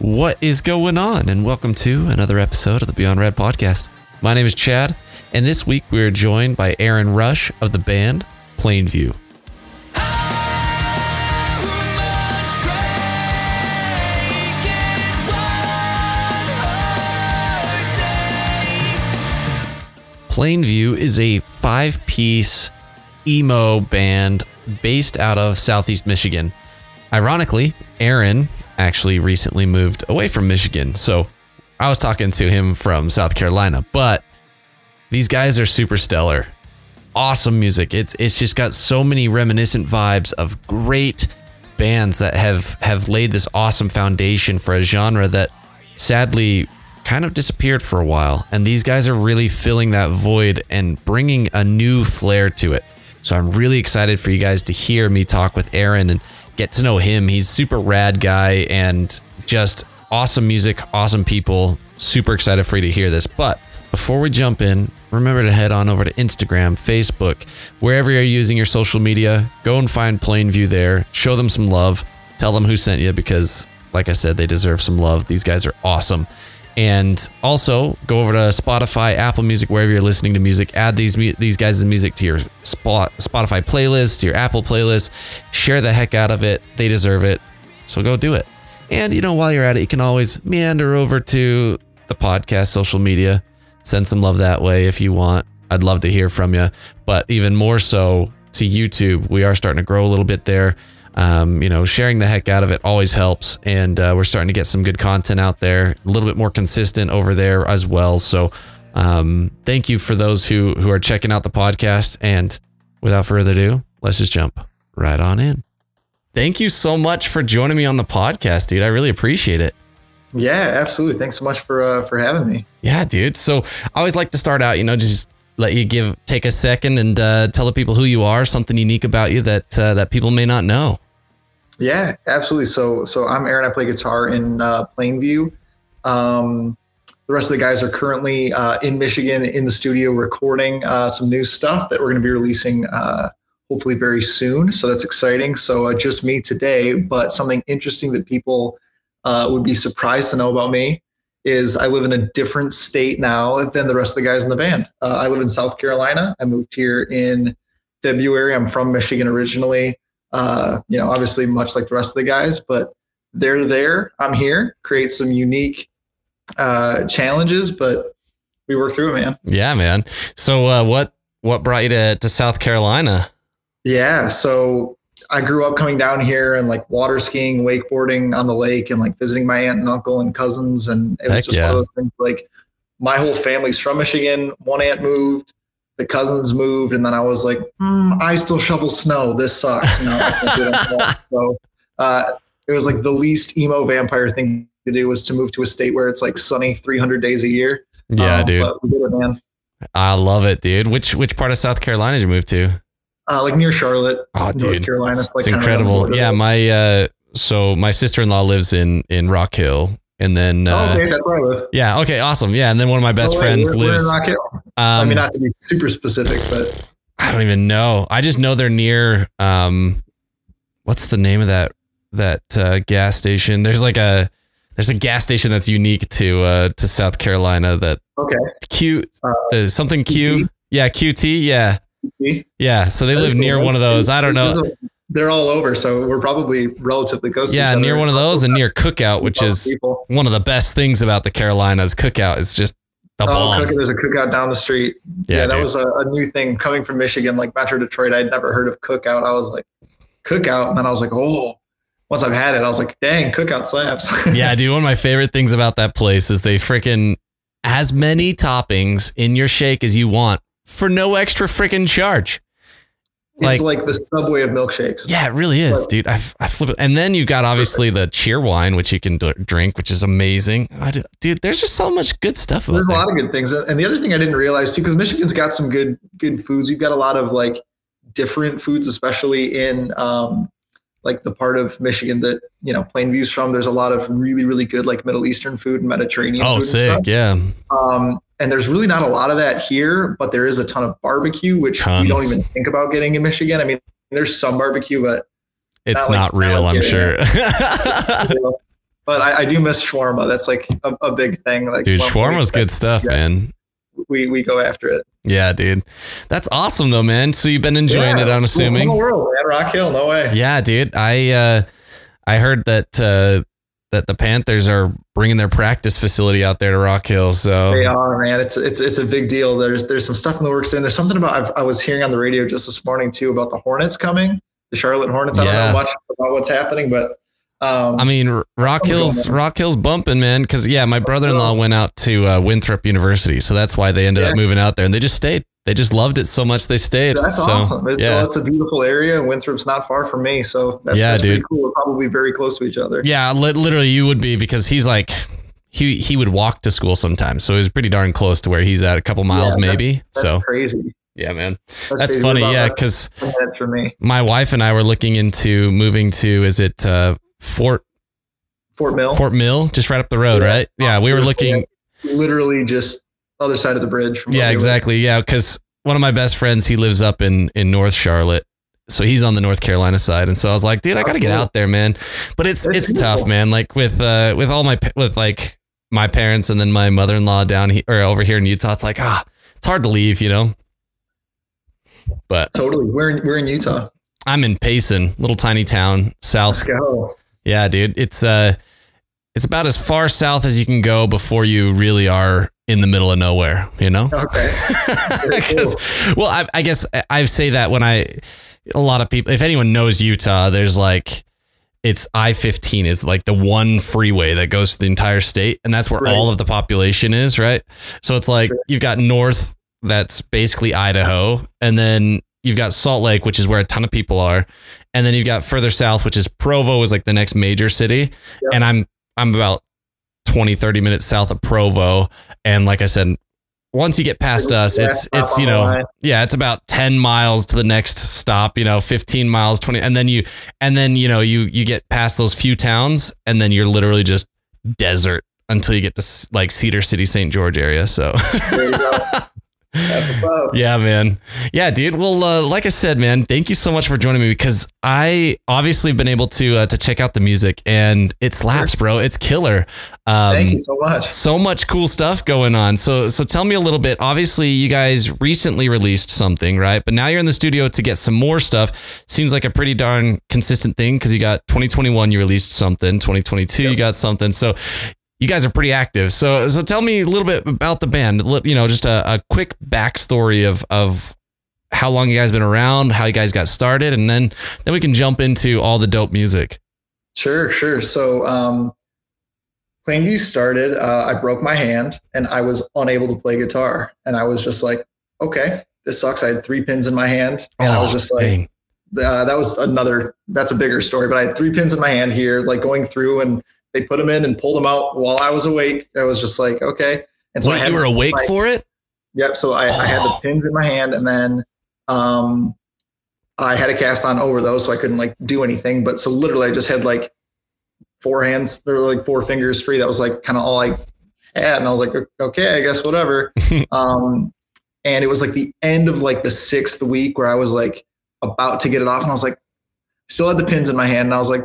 What is going on? And welcome to another episode of the Beyond Red podcast. My name is Chad, and this week we are joined by Aaron Rush of the band Plainview. Plainview is a five piece emo band based out of Southeast Michigan. Ironically, Aaron actually recently moved away from Michigan. So I was talking to him from South Carolina, but these guys are super stellar. Awesome music. It's it's just got so many reminiscent vibes of great bands that have have laid this awesome foundation for a genre that sadly kind of disappeared for a while. And these guys are really filling that void and bringing a new flair to it. So I'm really excited for you guys to hear me talk with Aaron and get to know him. He's super rad guy and just awesome music, awesome people. Super excited for you to hear this. But before we jump in, remember to head on over to Instagram, Facebook, wherever you're using your social media. Go and find Plainview there. Show them some love. Tell them who sent you because, like I said, they deserve some love. These guys are awesome. And also go over to Spotify, Apple Music, wherever you're listening to music. Add these these guys' music to your Spotify playlist, to your Apple playlist. Share the heck out of it. They deserve it. So go do it. And you know, while you're at it, you can always meander over to the podcast social media. Send some love that way if you want. I'd love to hear from you. But even more so to YouTube, we are starting to grow a little bit there. Um, you know, sharing the heck out of it always helps, and uh, we're starting to get some good content out there, a little bit more consistent over there as well. So, um, thank you for those who who are checking out the podcast. And without further ado, let's just jump right on in. Thank you so much for joining me on the podcast, dude. I really appreciate it. Yeah, absolutely. Thanks so much for uh, for having me. Yeah, dude. So I always like to start out, you know, just let you give take a second and uh, tell the people who you are, something unique about you that uh, that people may not know. Yeah, absolutely. So, so I'm Aaron. I play guitar in uh, Plainview. Um, the rest of the guys are currently uh, in Michigan in the studio recording uh, some new stuff that we're going to be releasing uh, hopefully very soon. So that's exciting. So uh, just me today, but something interesting that people uh, would be surprised to know about me is I live in a different state now than the rest of the guys in the band. Uh, I live in South Carolina. I moved here in February. I'm from Michigan originally. Uh, you know, obviously much like the rest of the guys, but they're there. I'm here. Create some unique uh, challenges, but we work through it, man. Yeah, man. So uh, what what brought you to to South Carolina? Yeah, so I grew up coming down here and like water skiing, wakeboarding on the lake, and like visiting my aunt and uncle and cousins, and it was Heck just yeah. one of those things. Like my whole family's from Michigan. One aunt moved, the cousins moved, and then I was like, hmm, I still shovel snow. This sucks. No, I can't do it so uh, it was like the least emo vampire thing to do was to move to a state where it's like sunny 300 days a year. Yeah, Um, dude. But we did it, man. I love it, dude. Which which part of South Carolina did you move to? Uh, like near Charlotte, Oh, North dude. Carolina. So like It's kinda around the incredible. border. Yeah, my uh so my sister-in-law lives in in Rock Hill and then Oh, uh okay, that's where I live. yeah, okay, awesome. Yeah, and then one of my best Oh, wait, friends we're- we're in lives Rock Hill. Um I mean, not to be super specific, but I don't even know. I just know they're near um what's the name of that that uh, gas station? There's like a there's a gas station that's unique to uh to South Carolina that okay. Q Uh, uh, something Q. QT? Yeah, QT. Yeah. See? Yeah. So they live near one of those. I don't know. They're all over, so we're probably relatively close. to Yeah, near one of those and near Cookout, which is People. one of the best things about the Carolinas. Cookout is just Oh, cookout, there's a cookout down the street. Yeah, Yeah, that dude. was a, a new thing coming from Michigan, like Metro Detroit. I'd never heard of cookout. I was like, cookout, and then I was like, oh. Once I've had it, I was like, dang, cookout slaps. yeah, dude. One of my favorite things about that place is they freaking as many toppings in your shake as you want for no extra freaking charge. It's like the subway of milkshakes. Yeah, it really is, dude. I, I flip it. And then you got obviously the Cheerwine, which you can d- drink, which is amazing. I do- dude, there's just so much good stuff There's a lot of good things, and the other thing I didn't realize too, because Michigan's got some good good foods. You've got a lot of like different foods, especially in um, like the part of Michigan that you know Plainview's from. There's a lot of really really good like Middle Eastern food and Mediterranean. Oh, food and sick. stuff. Yeah. Um, and there's really not a lot of that here, but there is a ton of barbecue, which we don't even think about getting in Michigan. I mean, there's some barbecue, but It's Not not not real, like I'm sure. but I, I do miss shawarma. That's like a, a big thing. Like, Dude, shawarma's good stuff, Yeah. man. We we go after it. Yeah, dude. That's awesome though, man. So you've been enjoying Yeah, it, I'm assuming. the world, man. Rock Hill, no way. Yeah, dude. I uh I heard that uh that the Panthers are bringing their practice facility out there to Rock Hill. So They are, man. It's it's it's a big deal. There's there's some stuff in the works, and there's something about I've, I was hearing on the radio just this morning too about the Hornets coming, the Charlotte Hornets. I Yeah. don't know much about what's happening, but um, I mean, Rock Hill's. Rock Hill's bumping, man. Because yeah, my brother-in-law went out to uh, Winthrop University, so that's why they ended up moving out there, and they just stayed. They just loved it so much they stayed. that's so, awesome. It's, Yeah, it's a beautiful area. and Winthrop's not far from me, so that, Yeah, that's dude. pretty cool. We're probably very close to each other. yeah. Li- literally, you would be because he's like. He, he would walk to school sometimes, so he's pretty darn close to where he's at, a couple miles Yeah, maybe. That's so crazy. yeah, man, That's, That's funny, yeah, because for me, my wife and I were looking into moving to is it uh, Fort Fort Mill. Fort Mill, just right up the road, Yeah. right? Yeah, we were looking. literally just other side of the bridge. Yeah, where we live. exactly. Yeah, because one of my best friends, he lives up in in North Charlotte, so he's on the North Carolina side, and so I was like, dude, I gotta get out there, man. But it's it's tough, man. Like with uh with all my with like my parents and then my mother in law down here or over here in Utah, it's like ah, it's hard to leave, you know. But Totally. We're in, we're in Utah. I'm in Payson, little tiny town south Let's go. Yeah, dude. It's uh it's about as far south as you can go before you really are in the middle of nowhere, you know? Okay. Very cool. Because, well, I, I guess I- I say that when I, a lot of people, if anyone knows Utah, there's like, it's I 15 is like the one freeway that goes to the entire state. And that's where Right. all of the population is, right? So it's like you've got north, that's basically Idaho. And then you've got Salt Lake, which is where a ton of people are. And then you've got further south, which is Provo, is like the next major city. Yep. And I'm, I'm about 20, 30 minutes south of Provo. And like I said, once you get past us, Yeah, it's it's you know line. yeah, it's about 10 miles to the next stop, you know, 15 miles, 20 and then you and then you know you you get past those few towns and then you're literally just desert until you get to like Cedar City, St. George area. So There you go. That's what's up. yeah, man. Yeah, dude. Well, uh, like I said, man, thank you so much for joining me because I obviously been able to uh, to check out the music and it slaps, bro. It's killer. Um, Thank you so much. so much cool stuff going on. So so tell me a little bit. Obviously, you guys recently released something, right? But now you're in the studio to get some more stuff. Seems like a pretty darn consistent thing because you got 2021 you released something, 2022 you got something. So you guys are pretty active. So so tell me a little bit about the band. You know, just a, a quick backstory of of how long you guys been around, how you guys got started, and then then we can jump into all the dope music. Sure, sure. So, um, Plainview started. Uh, I broke my hand and I was unable to play guitar, and I was just like, okay, this sucks. I had three pins in my hand, and I was just like, Oh, uh, that was another. That's a bigger story. But I had three pins in my hand here, like going through, and they put them in and pulled them out while I was awake. I was just like, okay. And so I Wait, had you were awake my- for it? Yep. So I, I had the Oh. pins in my hand, and then um, I had a cast on over those, so I couldn't like do anything. But so literally, I just had like four hands, there were like four fingers free. That was like kind of all I had, and I was like, okay, I guess whatever. um, and it was like the end of like the sixth week where I was like about to get it off, and I was like, still had the pins in my hand, and I was like.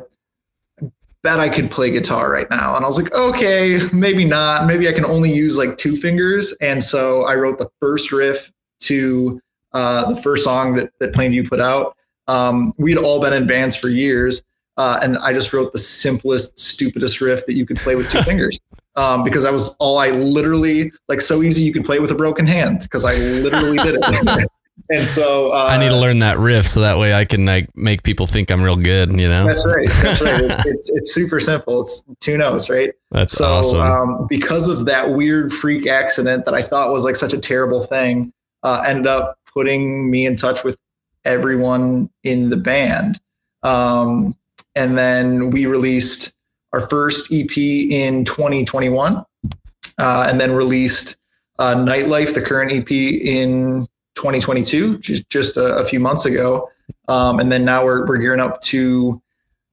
Bet I could play guitar right now. And I was like, okay, maybe not. Maybe I can only use like two fingers. And so I wrote the first riff to uh, the first song that, that Plainview put out. Um, we'd all been in bands for years. Uh, and I just wrote the simplest, stupidest riff that you could play with two fingers. Um, because that was all I literally like so easy you could play with a broken hand because I literally did it. and so uh, I need to learn that riff so that way I can like make people think I'm real good. You know, That's right. That's right. It's, it's it's super simple. It's two notes, right? that's so awesome. um, because of that weird freak accident that I thought was like such a terrible thing, uh, ended up putting me in touch with everyone in the band. Um, and then we released our first EP in 2021, uh, and then released uh, Nightlife, the current EP, in 2022, just just a, a few months ago. Um, and then now we're we're gearing up to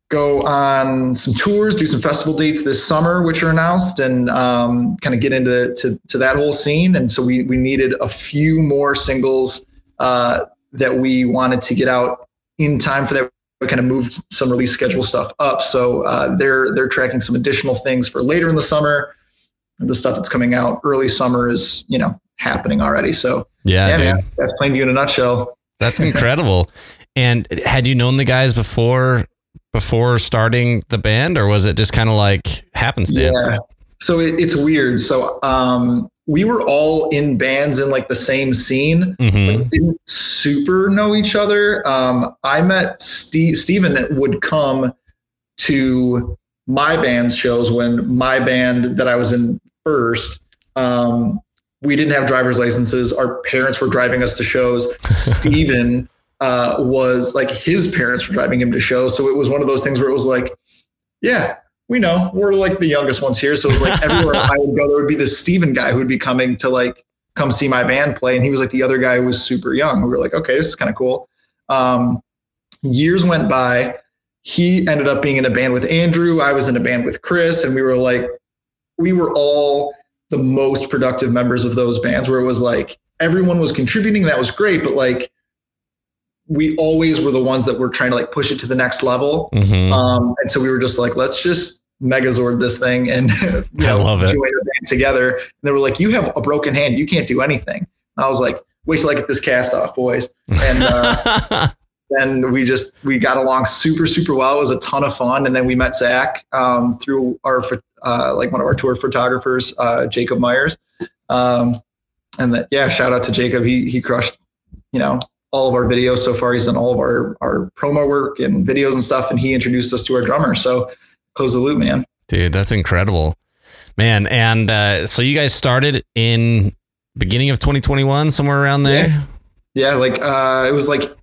go on some tours, do some festival dates this summer, which are announced, and um, kind of get into to, to that whole scene. And so we we needed a few more singles uh, that we wanted to get out in time for that we kind of moved some release schedule stuff up. So uh, they're they're tracking some additional things for later in the summer. The stuff that's coming out early summer is you know happening already. So Yeah, yeah, dude. man, that's Plainview in a nutshell. That's incredible. and had you known the guys before before starting the band, or was it just kind of like happenstance? Yeah. So it, it's weird. So um, we were all in bands in like the same scene, hmm but didn't super know each other. Um, I met Steve. Steven would come to my band's shows when my band that I was in first. Um, we didn't have driver's licenses. Our parents were driving us to shows. Steven uh, was like his parents were driving him to shows. So it was one of those things where it was like, yeah, we know we're like the youngest ones here. So it was like everywhere I would go, there would be this Steven guy who would be coming to like come see my band play. And he was like the other guy who was super young. We were like, okay, this is kind of cool. Um, years went by. He ended up being in a band with Andrew. I was in a band with Chris, and we were like, we were all the most productive members of those bands where it was like everyone was contributing. That was great. But like, we always were the ones that were trying to like push it to the next level. hmm Um, and so we were just like, let's just megazord this thing and you I love it. band together. And they were like, you have a broken hand, you can't do anything. And I was like, wait till I get this cast off, boys. And uh, then we just we got along super super well. It was a ton of fun. And then we met Zach um, through our uh, like one of our tour photographers, uh, Jacob Myers. Um, and that yeah, shout out to Jacob. He he crushed, you know, all of our videos so far. He's done all of our our promo work and videos and stuff. And he introduced us to our drummer. So close the loop, man. Dude, that's incredible. Man, and uh, so you guys started in beginning of 2021, somewhere around there? Yeah, like uh, it was like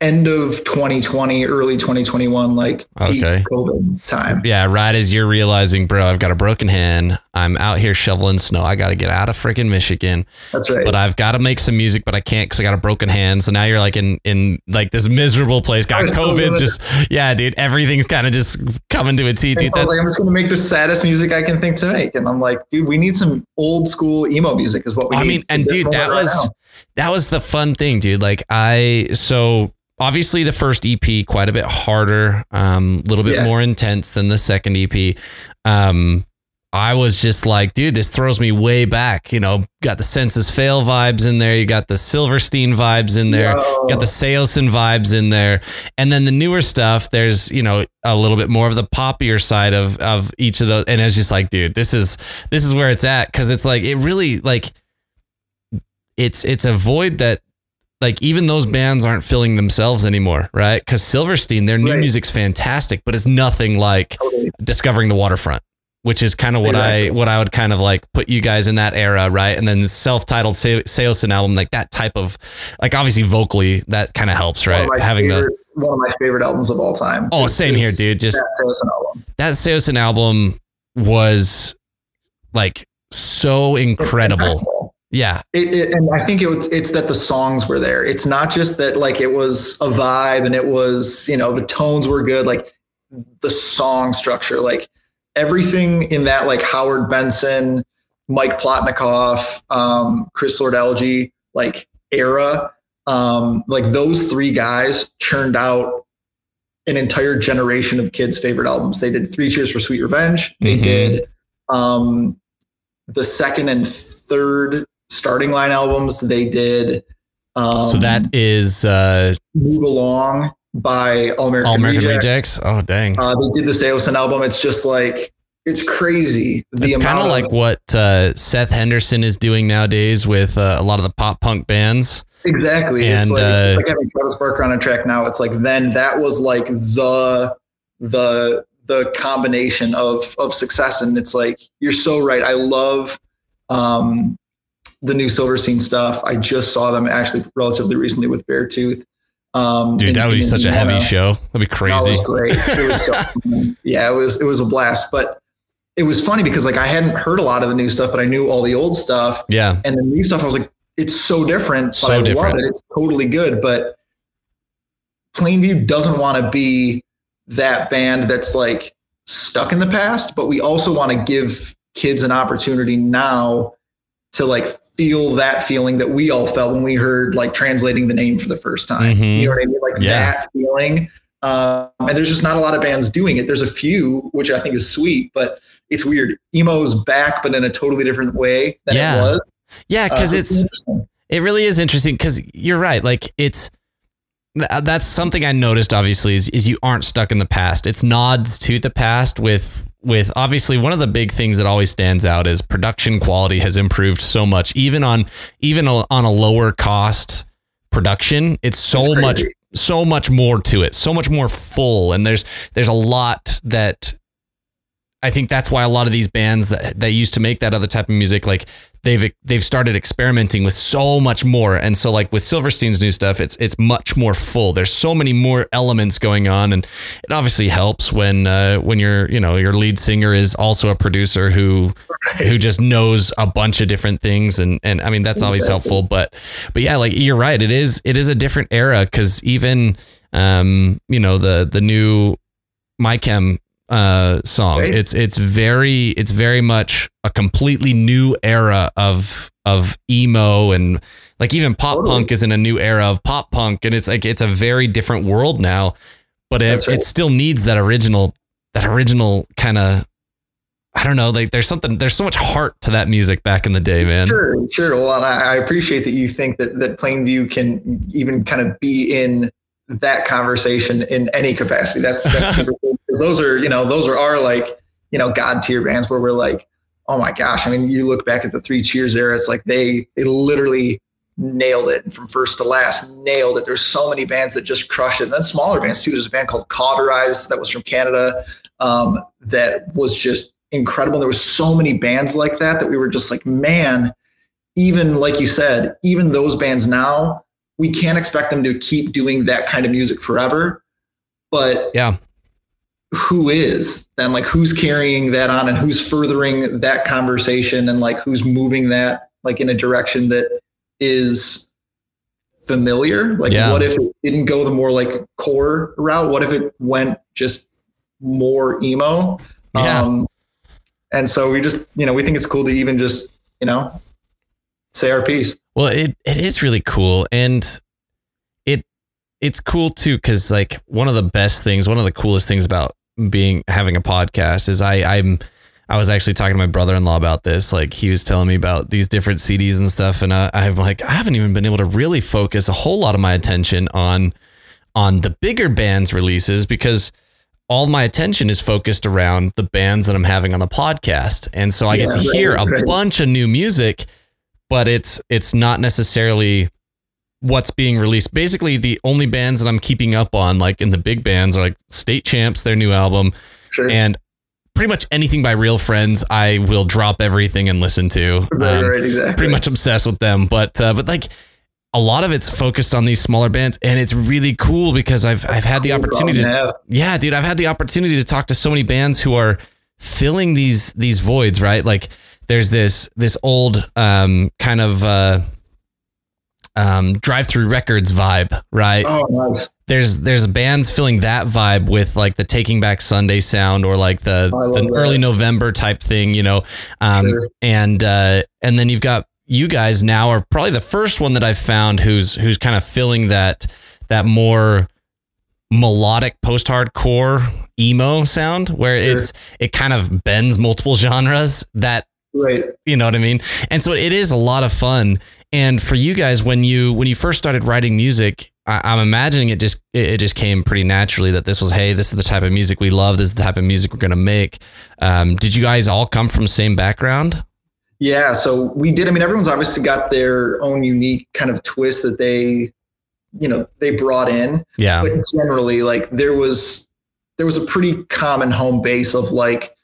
end of 2020, early 2021, like Okay. COVID time. Yeah, right as you're realizing, bro, I've got a broken hand. I'm out here shoveling snow. I got to get out of freaking Michigan, That's right. but I've got to make some music, but I can't because I got a broken hand. So now you're like in in like this miserable place. Got was so COVID. just yeah, dude. Everything's kind of just coming to a T. Dude, so I was that's like, I'm just gonna make the saddest music I can think to make. And I'm like, dude, we need some old school emo music, is what we need. I need. mean, and dude, that right was now. that was the fun thing, dude. Like I so obviously the first EP quite a bit harder, um, a little bit Yeah. more intense than the second EP. Um, I was just like, dude, this throws me way back. You know, got the Senses Fail vibes in there. You got the Silverstein vibes in there. Yo. You got the Saosin vibes in there. And then the newer stuff, there's, you know, a little bit more of the poppier side of of each of those. And it's just like, dude, this is this is where it's at. Cause it's like it really like it's it's a void that like even those bands aren't filling themselves anymore, right? Because Silverstein, their new Right. music's fantastic, but it's nothing like Totally. discovering the waterfront which is kind of what i what i would kind of like put you guys in that era right and then the self-titled Saosin album like that type of like obviously vocally that kind of helps right having the one of my favorite albums of all time. oh same here, dude just that Saosin album. that Saosin album was like so incredible. Yeah It, it, and I think it was, it's that the songs were there. It's not just that like it was a vibe and it was, you know, the tones were good, like the song structure, like everything in that like Howard Benson, Mike Plotnikoff, um, Chris Lord-Alge like era, um, like those three guys churned out an entire generation of kids' favorite albums. They did Three Cheers for Sweet Revenge. They Mhm. did um, the second and third starting line albums. They did. Um, so that is uh Move Along by All American, all american Rejects. rejects oh dang Uh, they did the Saosin album. It's just like it's crazy. The it's kind of like what uh, Seth Henderson is doing nowadays with uh, a lot of the pop punk bands. Exactly. it's And, like uh, it's like having Travis Barker on a track now. It's like then that was like the the the combination of of success. And it's like you're so right. I love um the new Silverstein stuff. I just saw them actually relatively recently with Beartooth. Um Dude, that would be such a heavy Indiana. show. That'd be crazy. That was great. It was so yeah, it was it was a blast. But it was funny because like I hadn't heard a lot of the new stuff, but I knew all the old stuff Yeah. and the new stuff, I was like, it's so different, but So I different. love it. It's totally good. But Plainview doesn't want to be that band that's like stuck in the past, but we also want to give kids an opportunity now to like feel that feeling that we all felt when we heard like translating the name for the first time. Mhm. You know what I mean? Like Yeah. that feeling Um, and there's just not a lot of bands doing it. There's a few, which I think is sweet, but it's weird. Emo's back, but in a totally different way than Yeah. it was. Yeah, because Uh, so it's it really is interesting because you're right. Like it's Uh, that's something I noticed. Obviously, is is you aren't stuck in the past. It's nods to the past with with obviously one of the big things that always stands out is production quality has improved so much. Even on even a, on a lower cost production, it's so much so much more to it. So much more full, and there's there's a lot that I think that's why a lot of these bands that that used to make that other type of music, like they've they've started experimenting with so much more. And so like with Silverstein's new stuff, it's it's much more full. There's so many more elements going on, and it obviously helps when uh, when your you know your lead singer is also a producer who who just knows a bunch of different things, and and I mean that's always helpful. But but yeah, like you're right, it is it is a different era because even um you know the the new MyChem uh song Right. it's it's very it's very much a completely new era of of emo and like even pop Totally. punk is in a new era of pop punk and it's like it's a very different world now but it, right. it still needs that original that original kind of I don't know like there's something there's so much heart to that music back in the day man Sure, sure. Well, and I, I appreciate that you think that that Plainview can even kind of be in that conversation in any capacity. That's that's super cool because those are you know those are our like you know god tier bands where we're like oh my gosh. I mean, you look back at the Three Cheers era, it's like they they literally nailed it from first to last, nailed it. There's so many bands that just crushed it. And then smaller bands too. There's a band called Cauterize that was from Canada um, that was just incredible. There was so many bands like that that we were just like, man, even like you said, even those bands now, we can't expect them to keep doing that kind of music forever. But yeah who is then like who's carrying that on and who's furthering that conversation and like who's moving that like in a direction that is familiar like Yeah. what if it didn't go the more like core route what if it went just more emo Yeah. um and so we just you know we think it's cool to even just you know say our piece Well, it, it is really cool, and it it's cool too because like one of the best things, one of the coolest things about being having a podcast is I I'm I was actually talking to my brother in law about this. Like he was telling me about these different CDs and stuff, and I, I'm like I haven't even been able to really focus a whole lot of my attention on on the bigger bands releases because all my attention is focused around the bands that I'm having on the podcast. And so I get to Yeah, hear right, a right. bunch of new music, but it's it's not necessarily what's being released. Basically, the only bands that I'm keeping up on, like in the big bands, are like State Champs, their new album, sure and pretty much anything by Real Friends. I will drop everything and listen to. right, Um, right exactly pretty much obsessed with them. But uh, but like a lot of it's focused on these smaller bands, and it's really cool because I've I've had the opportunity to problem to have. yeah, dude, I've had the opportunity to talk to so many bands who are filling these these voids, right? Like there's this this old um kind of uh um Drive-Thru Records vibe, right? oh nice There's there's bands filling that vibe with like the Taking Back Sunday sound or like the, the early November type thing, you know. Um Sure. and uh and then you've got you guys now are probably the first one that I've found who's who's kind of filling that that more melodic post-hardcore emo sound where Sure. it's it kind of bends multiple genres that right you know what I mean? And so it is a lot of fun. And for you guys, when you when you first started writing music, I, I'm imagining it just it, it just came pretty naturally that this was hey, this is the type of music we love. This is the type of music we're gonna make. Um, did you guys all come from the same background? Yeah, so we did. I mean, everyone's obviously got their own unique kind of twist that they, you know, they brought in. Yeah, But generally, like there was there was a pretty common home base of like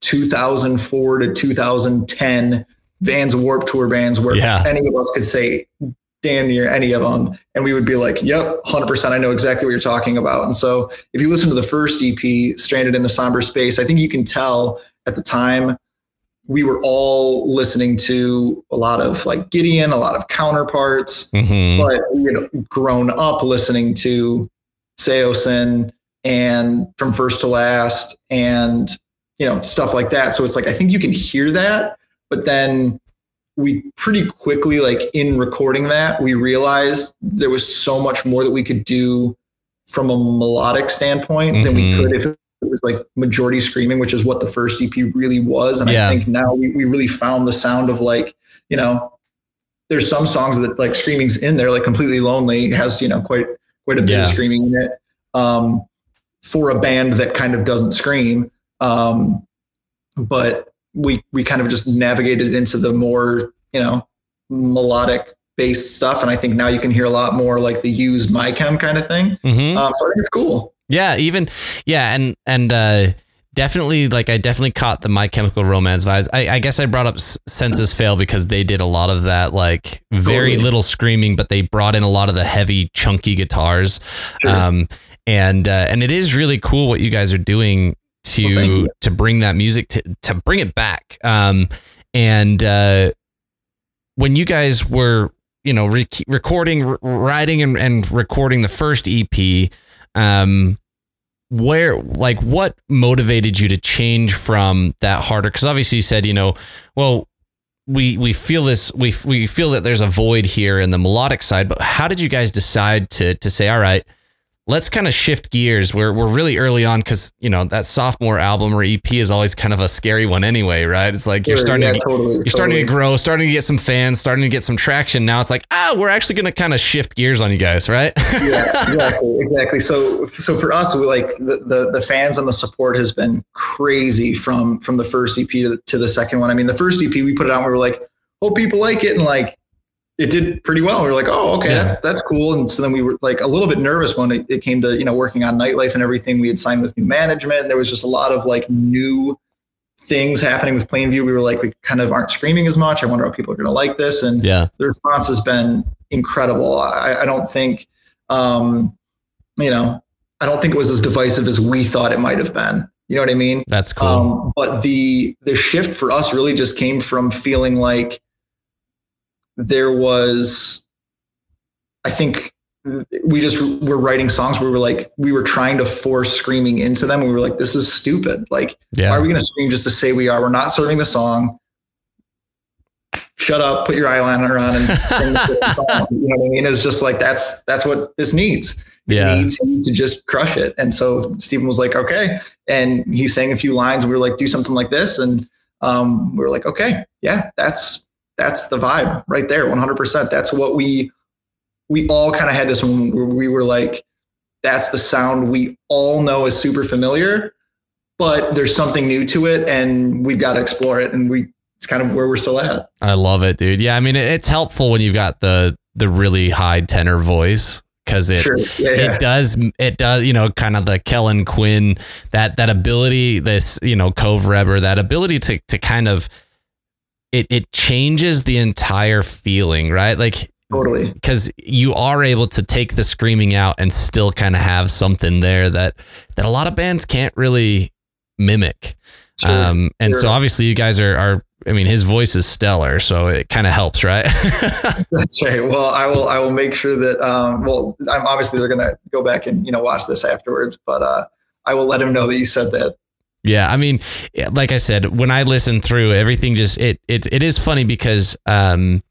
2004 to 2010 Vans Warp Tour bands where Yeah. any of us could say damn near any of them, and we would be like, "Yep, 100%. I know exactly what you're talking about." And so, if you listen to the first EP, "Stranded in a Somber Space," I think you can tell at the time we were all listening to a lot of like Gideon, a lot of counterparts, Mhm. but you know, grown up listening to Saosin and from first to last and you know, stuff like that. So it's like I think you can hear that, but then we pretty quickly, like in recording that, we realized there was so much more that we could do from a melodic standpoint than we Mhm. could if it was like majority screaming, which is what the first EP really was. And Yeah. I think now we, we really found the sound of like, you know, there's some songs that like screaming's in there, like completely lonely has, you know, quite quite a bit Yeah. of screaming in it. Um, for a band that kind of doesn't scream. Um, but we we kind of just navigated into the more, you know, melodic based stuff. And I think now you can hear a lot more like the used my chem kind of thing. Mhm. Um, so I think it's cool. Yeah, even yeah, and and uh definitely like I definitely caught the My Chemical Romance vibes. I, I guess I brought up Senses Fail because they did a lot of that like very Totally. little screaming, but they brought in a lot of the heavy chunky guitars. Sure. Um and uh, and it is really cool what you guys are doing to Well, to bring that music to to bring it back. Um and uh when you guys were you know re- recording r- writing and, and recording the first ep um where like what motivated you to change from that harder because obviously you said you know well we we feel this we we feel that there's a void here in the melodic side but how did you guys decide to to say all right let's kind of shift gears we're we're really early on because you know that sophomore album or ep is always kind of a scary one anyway right it's like you're starting yeah, to totally, you're starting to grow, starting to get some fans, starting to get some traction. Now it's like, ah, we're actually going to kind of shift gears on you guys, right? yeah, exactly, exactly. So, so for us, we like the, the the fans and the support has been crazy from from the first EP to the, to the second one. I mean, the first EP we put it out, and we were like, "Hope people like it," and like it did pretty well. We were like, "Oh, okay, Yeah. that's, that's cool." And so then we were like a little bit nervous when it, it came to you know working on nightlife and everything. We had signed with new management. And there was just a lot of like new things happening with Plainview. We were like, we kind of aren't screaming as much. I wonder how people are going to like this. And yeah. the response has been incredible. I, I don't think, um, you know, I don't think it was as divisive as we thought it might have been. You know what I mean? That's cool. Um, but the the shift for us really just came from feeling like there was, I think we just were writing songs where we were like we were trying to force screaming into them. We were like, this is stupid. Like yeah. why are we going to scream just to say we are? We're not serving the song. Shut up, put your eyeliner on and sing the song. You know what I mean? It's just like that's that's what this needs. It Yeah. needs to just crush it. And so Stephen was like, okay. And he sang a few lines. We were like, do something like this. And um, we were like, okay, yeah, that's that's the vibe right there, 100%. That's what we we all kind of had this one where we were like, that's the sound we all know is super familiar but there's something new to it and we've got to explore it and we it's kind of where we're still at I love it, dude. Yeah. I mean, it's helpful when you've got the, the really high tenor voice because it, sure yeah, yeah. it does it does you know kind of the Kellin Quinn that that ability this you know Cove Reber that ability to to kind of it it changes the entire feeling right? Like totally. because you are able to take the screaming out and still kind of have something there that that a lot of bands can't really mimic. Sure, um and so obviously you guys are are I mean his voice is stellar so it kind of helps right? That's right. Well i will i will make sure that um well i'm obviously they're gonna go back and you know watch this afterwards but uh i will let him know that you said that Yeah, I mean, like I said, when I listen through everything, just it it it is funny because um,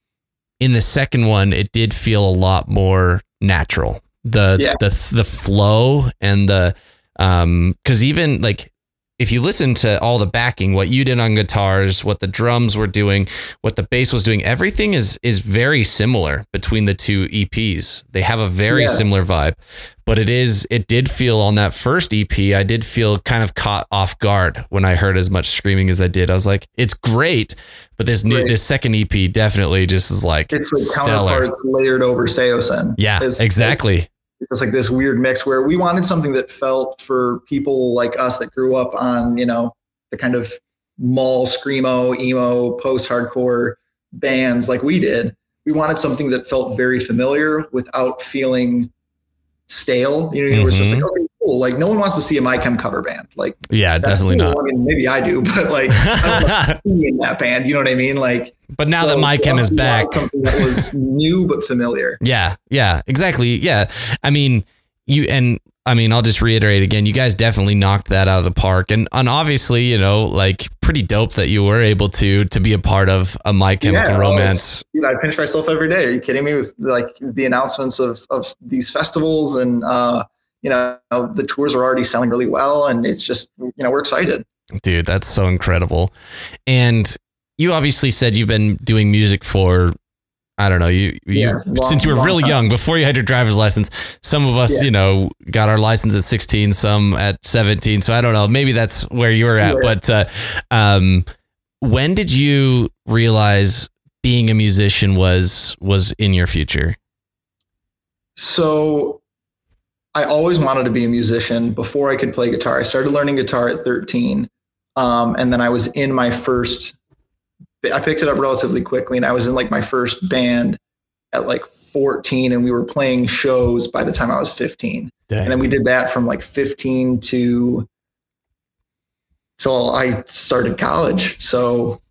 in the second one, it did feel a lot more natural. The Yeah. the the flow and the um, because even like if you listen to all the backing, what you did on guitars, what the drums were doing, what the bass was doing, everything is is very similar between the two EPs. They have a very Yeah. similar vibe, but it is it did feel on that first EP, I did feel kind of caught off guard when I heard as much screaming as I did. I was like, it's great, but this new Right. this second EP definitely just is like it's like stellar. counterparts layered over Saosin Yeah, It's- exactly. It's like this weird mix where we wanted something that felt for people like us that grew up on you know the kind of mall screamo emo post-hardcore bands like we did. We wanted something that felt very familiar without feeling stale. You know it was just like mm-hmm. okay cool. Like no one wants to see a my chem cover band. Like Yeah, definitely cool. not. i mean maybe i do but like i don't in that band. You know what i mean? Like but now so that for MyChem us, is back, something that was new but familiar Yeah, yeah, exactly. Yeah. I mean, you and I mean, I'll just reiterate again, you guys definitely knocked that out of the park. And and obviously, you know, like pretty dope that you were able to to be a part of a My Chemical Yeah, oh, Romance. Dude, I pinch myself every day. Are you kidding me? With like the announcements of of these festivals and uh, you know, the tours are already selling really well, and it's just, you know, we're excited. Dude, that's so incredible. And you obviously said you've been doing music for I don't know, you, you Yeah, long- since you were really time. young, before you had your driver's license. Some of us, Yeah. you know, got our license at 16, some at 17. So I don't know, maybe that's where you were at. Yeah. But uh, um, when did you realize being a musician was was in your future? So I always wanted to be a musician before I could play guitar. I started learning guitar at 13. Um, and then I was in my first, I picked it up relatively quickly and I was in like my first band at like 14 and we were playing shows by the time I was 15. And then we did that from like 15 to till I started college. So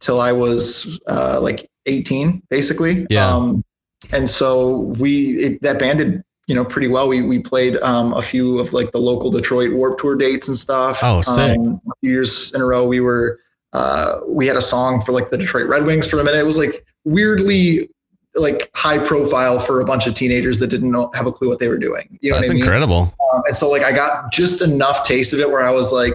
till I was uh, like 18, basically. Yeah. Um, and so we it, that band did you know pretty well. We we played um, a few of like the local Detroit Warp Tour dates and stuff. Oh, sick. Um, years in a row, we were uh, we had a song for like the Detroit Red Wings for a minute. It was like weirdly like high profile for a bunch of teenagers that didn't know, have a clue what they were doing. You know That's what I mean? incredible. Um, and so like I got just enough taste of it where I was like,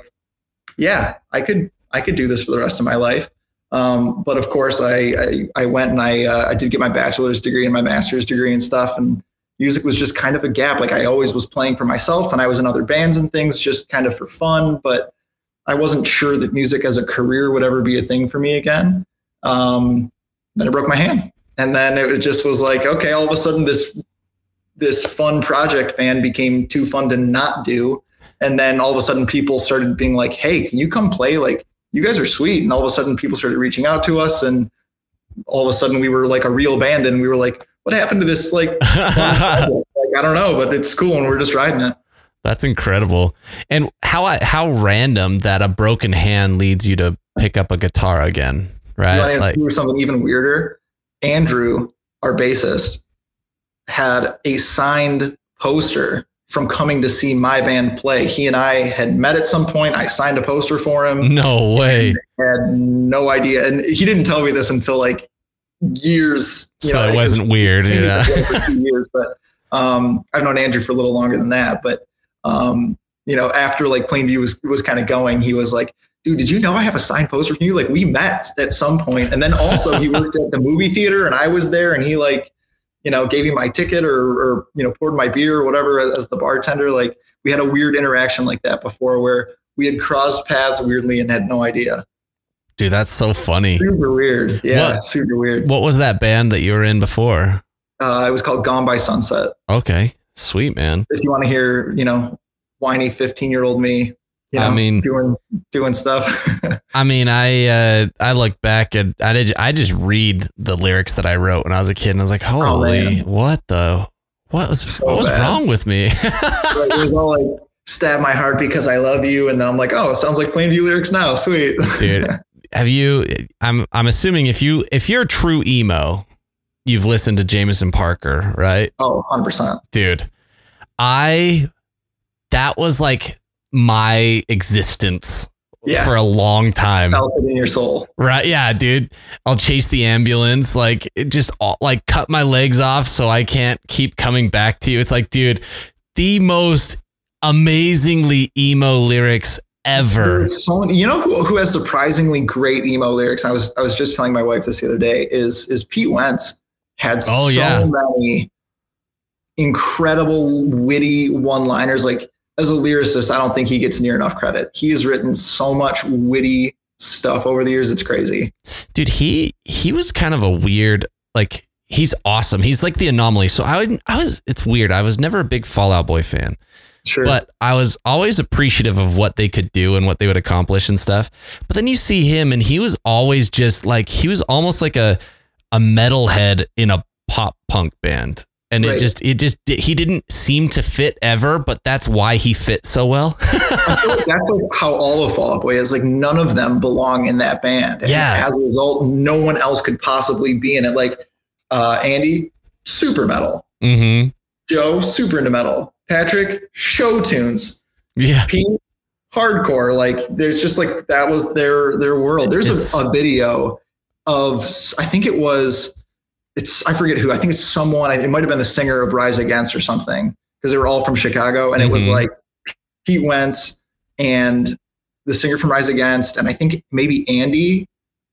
yeah, I could I could do this for the rest of my life. Um, but of course, I I, I went and I uh, I did get my bachelor's degree and my master's degree and stuff, and music was just kind of a gap. Like I always was playing for myself, and I was in other bands and things just kind of for fun, but I wasn't sure that music as a career would ever be a thing for me again. Um, then I broke my hand, and then it just was like, okay, all of a sudden this this fun project band became too fun to not do. And then all of a sudden people started being like, hey, can you come play? Like, you guys are sweet. And all of a sudden people started reaching out to us. And all of a sudden we were like a real band. And we were like, what happened to this? Like, like I don't know, but it's cool. And we're just riding it. That's incredible. And how I- how random that a broken hand leads you to pick up a guitar again, right? want Like do something even weirder? Andrew, our bassist, had a signed poster from coming to see my band play. He and I had met at some point. I signed a poster for him. no way. had no idea, and he didn't tell me this until like years. you So know, it wasn't weird, we you were know. together for two years, but um, I've known Andrew for a little longer than that. But um, you know, after like Plainview was was kind of going, he was like, "Dude, did you know I have a signed poster from you? Like we met at some point, and then also he worked at the movie theater, and I was there, and he like." You know, gave me my ticket or, or you know, poured my beer or whatever as, as the bartender. Like we had a weird interaction like that before, where we had crossed paths weirdly and had no idea. Dude, that's so funny. Super weird. Yeah, What- super weird. What was that band that you were in before? Uh, it was called Gone by Sunset. Okay. Sweet, man. If you want to hear, you know, whiny 15 year old me, you know, I mean- doing doing stuff. I mean, I uh, I look back and I did I just read the lyrics that I wrote when I was a kid and I was like, holy, man. what the what was So what was bad. wrong with me? it was all like stab my heart because I love you, and then I'm like, oh, it sounds like Plainview lyrics now. Sweet, Dude, have you I'm I'm assuming if you if you're a true emo, you've listened to Jameson Parker, right? oh, 100 percent. Dude, I that was like my existence Yeah, for a long time. felt it in your soul. Right. Yeah, dude. I'll chase the ambulance. Like, it just all, like cut my legs off so I can't keep coming back to you. It's like, dude, the most amazingly emo lyrics ever. So you know who, who has surprisingly great emo lyrics? I was I was just telling my wife this the other day. Is is Pete Wentz had Oh, so yeah. many incredible witty one liners. Like as a lyricist, I don't think he gets near enough credit. He has written so much witty stuff over the years. It's crazy. Dude, he he was kind of a weird like he's awesome. He's like the anomaly. So I would I was it's weird. I was never a big Fall Out Boy fan. Sure. but I was always appreciative of what they could do and what they would accomplish and stuff. But then you see him, and he was always just like he was almost like a a metalhead in a pop punk band, and it just it just he didn't seem to fit ever. But that's why he fit so well. Like that's like how all of Fall Out Boy is. Like none of them belong in that band. And Yeah. As a result, no one else could possibly be in it. Like uh, Andy, super metal. mm-hmm. Joe, super into metal. Patrick, show tunes. Yeah. Pete, hardcore. Like there's just like that was their their world. There's a, a video of I think it was it's I forget who. I think it's someone. It might have been the singer of Rise Against or something. because they were all from Chicago, and it was Mhm. like Pete Wentz and the singer from Rise Against, and I think maybe Andy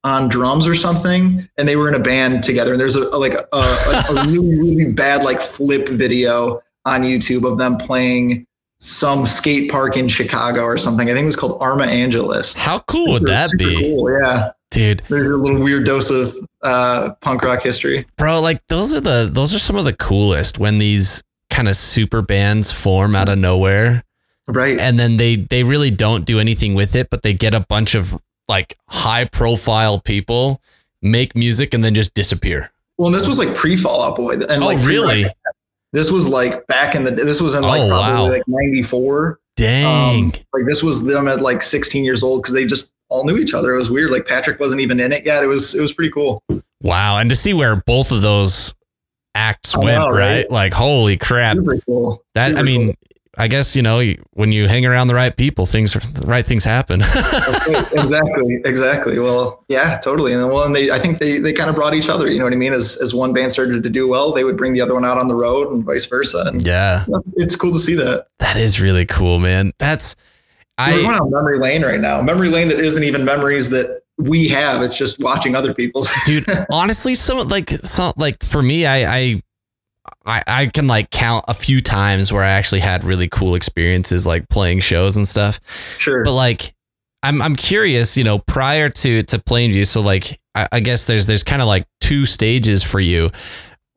on drums or something, and they were in a band together. And there's a, a- like a, a, a really really bad like flip video on YouTube of them playing some skate park in Chicago or something. I think it was called Arma Angelus. How cool would that super be, Cool, yeah. Dude? There's a little weird dose of uh, punk rock history. Bro, like those are the those are some of the coolest when these kind of super bands form out of nowhere Right. and then they they really don't do anything with it, but they get a bunch of like high profile people, make music and then just disappear. Well, and this was like pre Fall Out Boy. And Oh, like really? This was like back in the. This was in like Oh, probably wow. like '94. Dang. Um, like this was them at like 16 years old because they just all knew each other. It was weird. Like Patrick wasn't even in it yet. It was it was pretty cool. wow. And to see where both of those acts went, right? right? Like holy crap. Cool. That Super I mean, cool. I guess you know when you hang around the right people, things the right things happen. exactly, exactly. Well, yeah, totally. And then, well, and they, I think they, they kind of brought each other. You know what I mean? As as one band started to do well, they would bring the other one out on the road, and vice versa. And yeah, it's cool to see that. that is really cool, man. That's We're going I on memory lane right now. Memory lane that isn't even memories that we have. It's just watching other people's. dude. honestly, some like some like for me, I I. I, I can like count a few times where I actually had really cool experiences like playing shows and stuff. sure. But like, I'm I'm curious, you know, prior to to Plainview, so like, I, I guess there's there's kind of like two stages for you.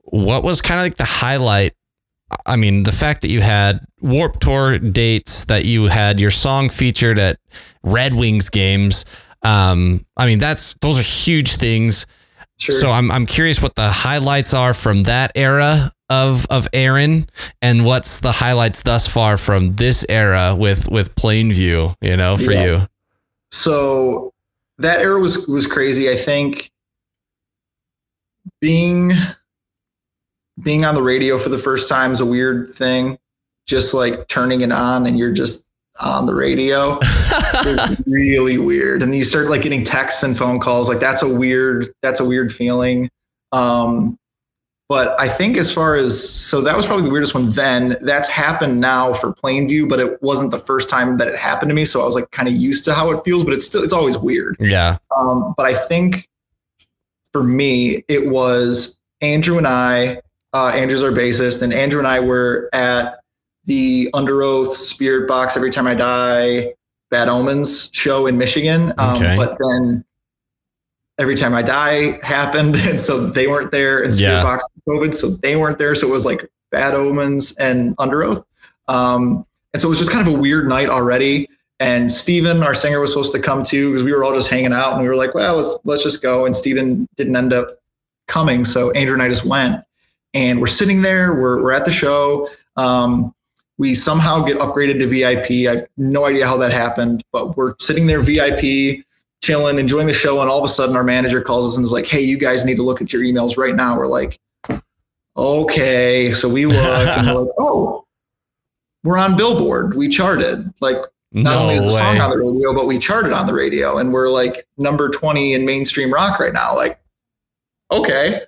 What was kind of like the highlight? I mean, the fact that you had Warped Tour dates, that you had your song featured at Red Wings games. Um, I mean, that's those are huge things. sure. So I'm I'm curious what the highlights are from that era of of Aaron, and what's the highlights thus far from this era with with Plainview. You know, for Yeah. you. so that era was was crazy. I think being being on the radio for the first time is a weird thing. Just like turning it on and you're just on the radio. It's really weird. And then you start like getting texts and phone calls. Like that's a weird, that's a weird feeling. Um, but I think as far as so that was probably the weirdest one then. That's happened now for Plainview, but it wasn't the first time that it happened to me. So I was like kind of used to how it feels, but it's still it's always weird. yeah. Um, but I think for me, it was Andrew and I. Uh, Andrew's our bassist, and Andrew and I were at the Underoath Spirit Box Every Time I Die Bad Omens show in Michigan. Um, Okay. But then Every Time I Die happened, and so they weren't there, and Spirit Yeah. Box COVID, so they weren't there. So it was like Bad Omens and Underoath. Um, and so it was just kind of a weird night already. And Steven, our singer, was supposed to come too because we were all just hanging out and we were like, well, let's let's just go. And Steven didn't end up coming. So Andrew and I just went. And we're sitting there, we're we're at the show. Um, we somehow get upgraded to VIP. I have no idea how that happened, but we're sitting there VIP, chilling, enjoying the show, and all of a sudden our manager calls us and is like, Hey, you guys need to look at your emails right now. We're like, Okay. So we look and we're like, Oh, we're on Billboard. We charted. Like not no only is the song on the radio, but we charted on the radio and we're like number 20 in mainstream rock right now. Like, okay,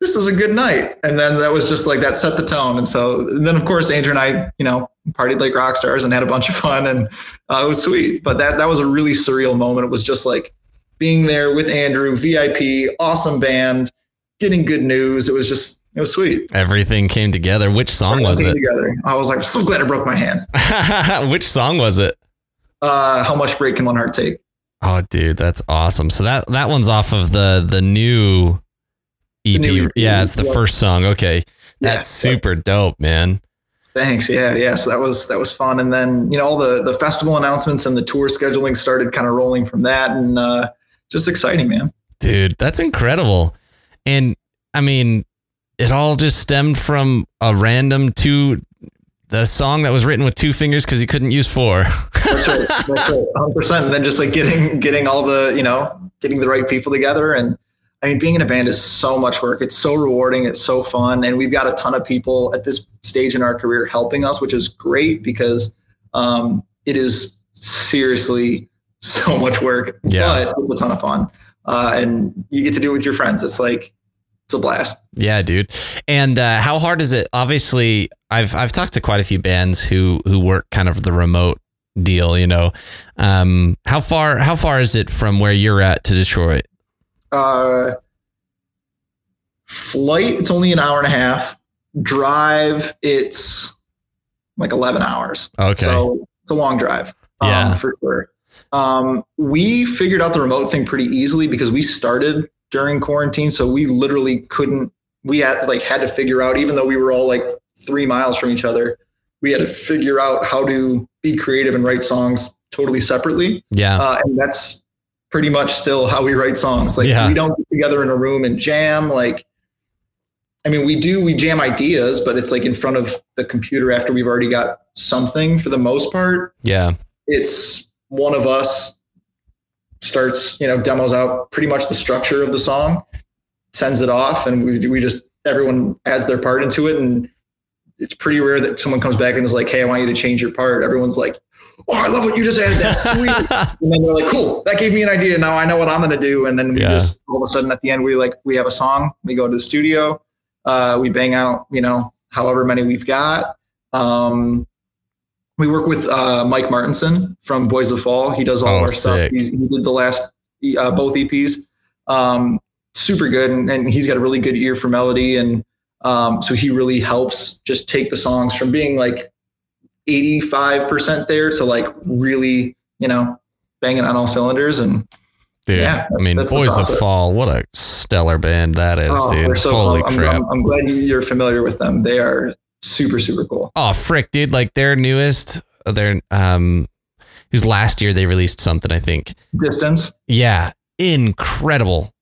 this is a good night. And then that was just like that set the tone. And so and then of course Andrew and I, you know, partied like rock stars and had a bunch of fun and uh, it was sweet. But that that was a really surreal moment. It was just like being there with Andrew, VIP, awesome band, getting good news. It was just it was sweet. Everything came together. Which song was it? Together. I was like, so glad I broke my hand. Which song was it? Uh, how much break can one heart take? Oh, dude, that's awesome. So that that one's off of the the new EP. EP, yeah, it's the yeah. first song. Okay, that's Yeah. super dope, man. Thanks. Yeah, yeah. So that was that was fun. And then you know all the the festival announcements and the tour scheduling started kind of rolling from that, and uh, just exciting, man. Dude, that's incredible. And I mean, it all just stemmed from a random two the song that was written with two fingers because he couldn't use four. That's right. That's right. 100. percent And then just like getting getting all the you know getting the right people together, and I mean being in a band is so much work. It's so rewarding. It's so fun, and we've got a ton of people at this stage in our career helping us, which is great because um, it is seriously so much work. Yeah. but it's a ton of fun, uh, and you get to do it with your friends. It's like it's a blast. Yeah, dude. And uh, how hard is it? Obviously, I've I've talked to quite a few bands who who work kind of the remote deal. You know, um, how far how far is it from where you're at to Detroit? Uh, flight, it's only an hour and a half. Drive, it's like 11 hours. Okay. So it's a long drive. Um, Yeah. For sure. Um, we figured out the remote thing pretty easily because we started during quarantine. So we literally couldn't, we had like had to figure out, even though we were all like three miles from each other, we had to figure out how to be creative and write songs totally separately. Yeah. Uh, and that's pretty much still how we write songs. Like Yeah. we don't get together in a room and jam. Like, I mean, we do, we jam ideas, but it's like in front of the computer after we've already got something for the most part. yeah. It's one of us starts, you know, demos out pretty much the structure of the song, sends it off, and we, we just, everyone adds their part into it. And it's pretty rare that someone comes back and is like, hey, I want you to change your part. Everyone's like, oh, I love what you just added. That's sweet. and then they're like, cool, that gave me an idea. Now I know what I'm going to do. And then we Yeah. just all of a sudden at the end, we like, we have a song, we go to the studio, uh, we bang out, you know, however many we've got. Um, we work with uh, Mike Martinson from Boys of Fall. He does all Oh, our stuff. He, he did the last, uh, both EPs. Um, super good. And, and he's got a really good ear for melody. And um, so he really helps just take the songs from being like 85% there to like really, you know, banging on all cylinders. And Dude, Yeah, I mean, Boys of. Fall, what a stellar band that is, oh, dude. so Holy. I'm, crap. I'm, I'm glad you're familiar with them. They are super, super cool. oh, frick, dude. Like their newest, their, um, whose last year they released something, I think. Distance, Yeah. Incredible.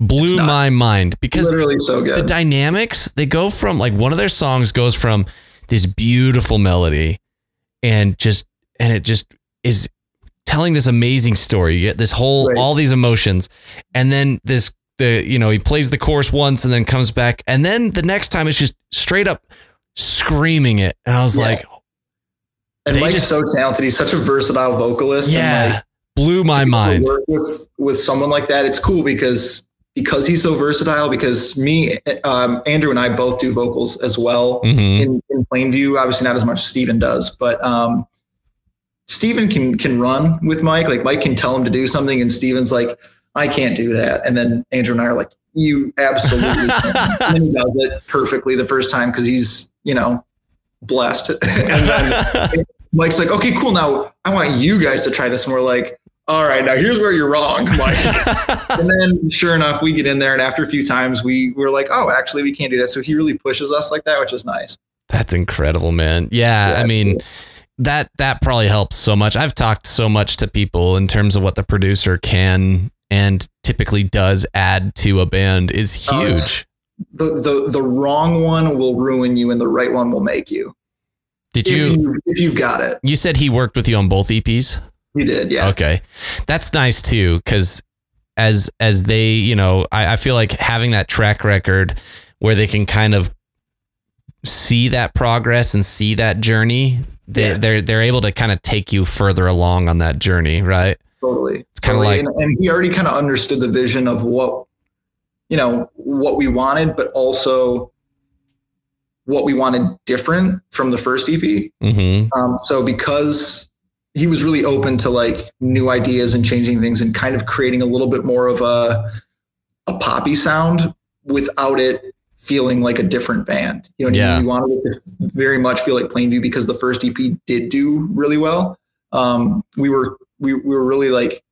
Blew my mind because literally so good. the dynamics they go from like one of their songs goes from this beautiful melody and just and it just is telling this amazing story you get this whole Right. all these emotions and then this the you know he plays the chorus once and then comes back and then the next time it's just straight up screaming it and i was Yeah. like and Mike's just- so talented. He's such a versatile vocalist. And yeah like, blew my mind Work with with someone like that, it's cool because because he's so versatile. Because me, um, Andrew, and I both do vocals as well Mhm. in, in Plainview. Obviously, not as much as Steven does, but um, Steven can can run with Mike. Like Mike can tell him to do something, and Steven's like, I can't do that. And then Andrew and I are like, You absolutely can. and he does it perfectly the first time because he's you know blessed. and then Mike's like, okay, cool. Now I want you guys to try this. And we're like, all right, now here's where you're wrong, Mike. and then sure enough, we get in there. And after a few times, we were like, oh, actually, we can't do that. So he really pushes us like that, which is nice. That's incredible, man. Yeah, Yeah, I mean that that probably helps so much. I've talked so much to people in terms of what the producer can and typically does add to a band is Oh, huge. The, the, the wrong one will ruin you and the right one will make you. Did If, you you if you've got it. you said he worked with you on both EPs? He did. Yeah. Okay. That's nice too, because as as they, you know, I, I feel like having that track record where they can kind of see that progress and see that journey, they, Yeah. they're they're able to kind of take you further along on that journey, right? Totally. It's kinda Totally. like- and, and he already kind of understood the vision of what, you know, what we wanted, but also what we wanted different from the first EP. Mm-hmm. Um, so because he was really open to like new ideas and changing things and kind of creating a little bit more of a a poppy sound without it feeling like a different band. You know, Yeah. we wanted it to very much feel like Plainview because the first EP did do really well. Um, we were we, we were really like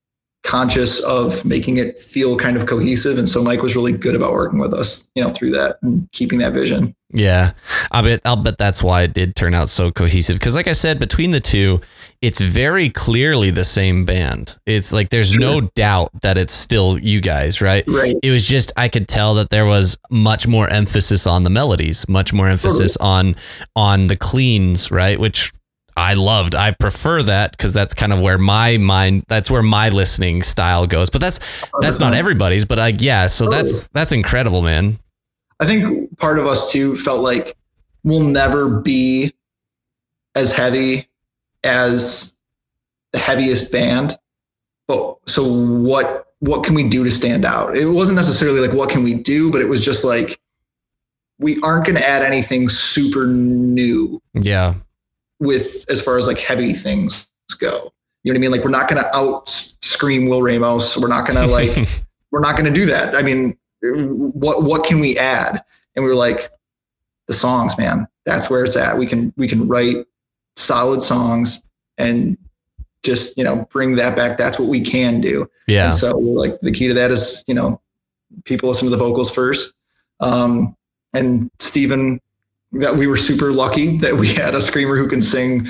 conscious of making it feel kind of cohesive, and so Mike was really good about working with us, you know, through that and keeping that vision. Yeah, I bet I'll bet that's why it did turn out so cohesive. Because, like I said, between the two, it's very clearly the same band. It's like there's no doubt that it's still you guys, right? Right. It was just I could tell that there was much more emphasis on the melodies, much more emphasis on on the cleans, right? Which I loved. I prefer that because that's kind of where my mind, that's where my listening style goes. But that's that's not everybody's. But like, yeah, so that's that's incredible, man. I think part of us too felt like we'll never be as heavy as the heaviest band. But so what what can we do to stand out? It wasn't necessarily like what can we do, but it was just like we aren't going to add anything super new Yeah. with as far as like heavy things go. You know what I mean? Like we're not going to out scream Will Ramos. We're not going to like we're not going to do that. I mean, what what can we add? And we were like, the songs, man. That's where it's at. We can we can write solid songs and just you know bring that back. That's what we can do. yeah. And so like the key to that is you know people listen to the vocals first. Um, and Stephen, that we were super lucky that we had a screamer who can sing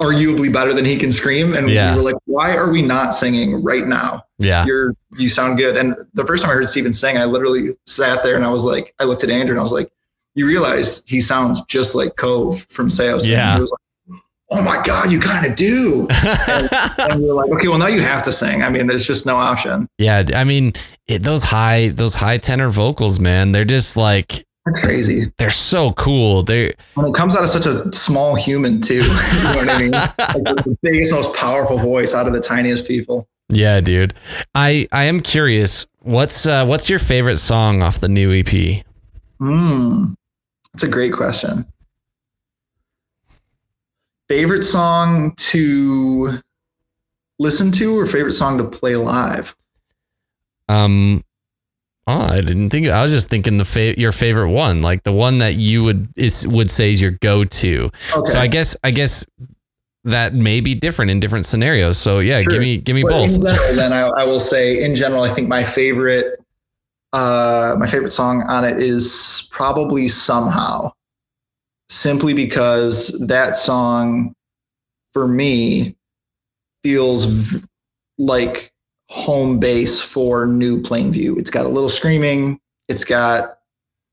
arguably better than he can scream. And Yeah. we were like, why are we not singing right now? Yeah. You're you sound good. And the first time I heard Stephen sing, I literally sat there and I was like, I looked at Andrew and I was like, you realize he sounds just like Cove from Saosin. Yeah. And he was like, oh my God, you kind of do. and you're like, okay, well now you have to sing. I mean, there's just no option. yeah. I mean, it, those high, those high tenor vocals, man, they're just like, That's crazy. they're so cool. They're, When it comes out of such a small human too. you know what I mean? Like the, biggest, most powerful voice out of the tiniest people. yeah, dude. I, I am curious. What's, uh, what's your favorite song off the new EP? Hmm. That's a great question. Favorite song to listen to or favorite song to play live? Um, oh, I didn't think. I was just thinking the fa- your favorite one, like the one that you would is would say is your go to. Okay. So I guess I guess that may be different in different scenarios. So yeah, Sure. give me give me But both. In general, then I, I will say, in general, I think my favorite, uh, my favorite song on it is probably somehow, simply because that song, for me, feels v- like home base for new Plainview. It's got a little screaming. It's got,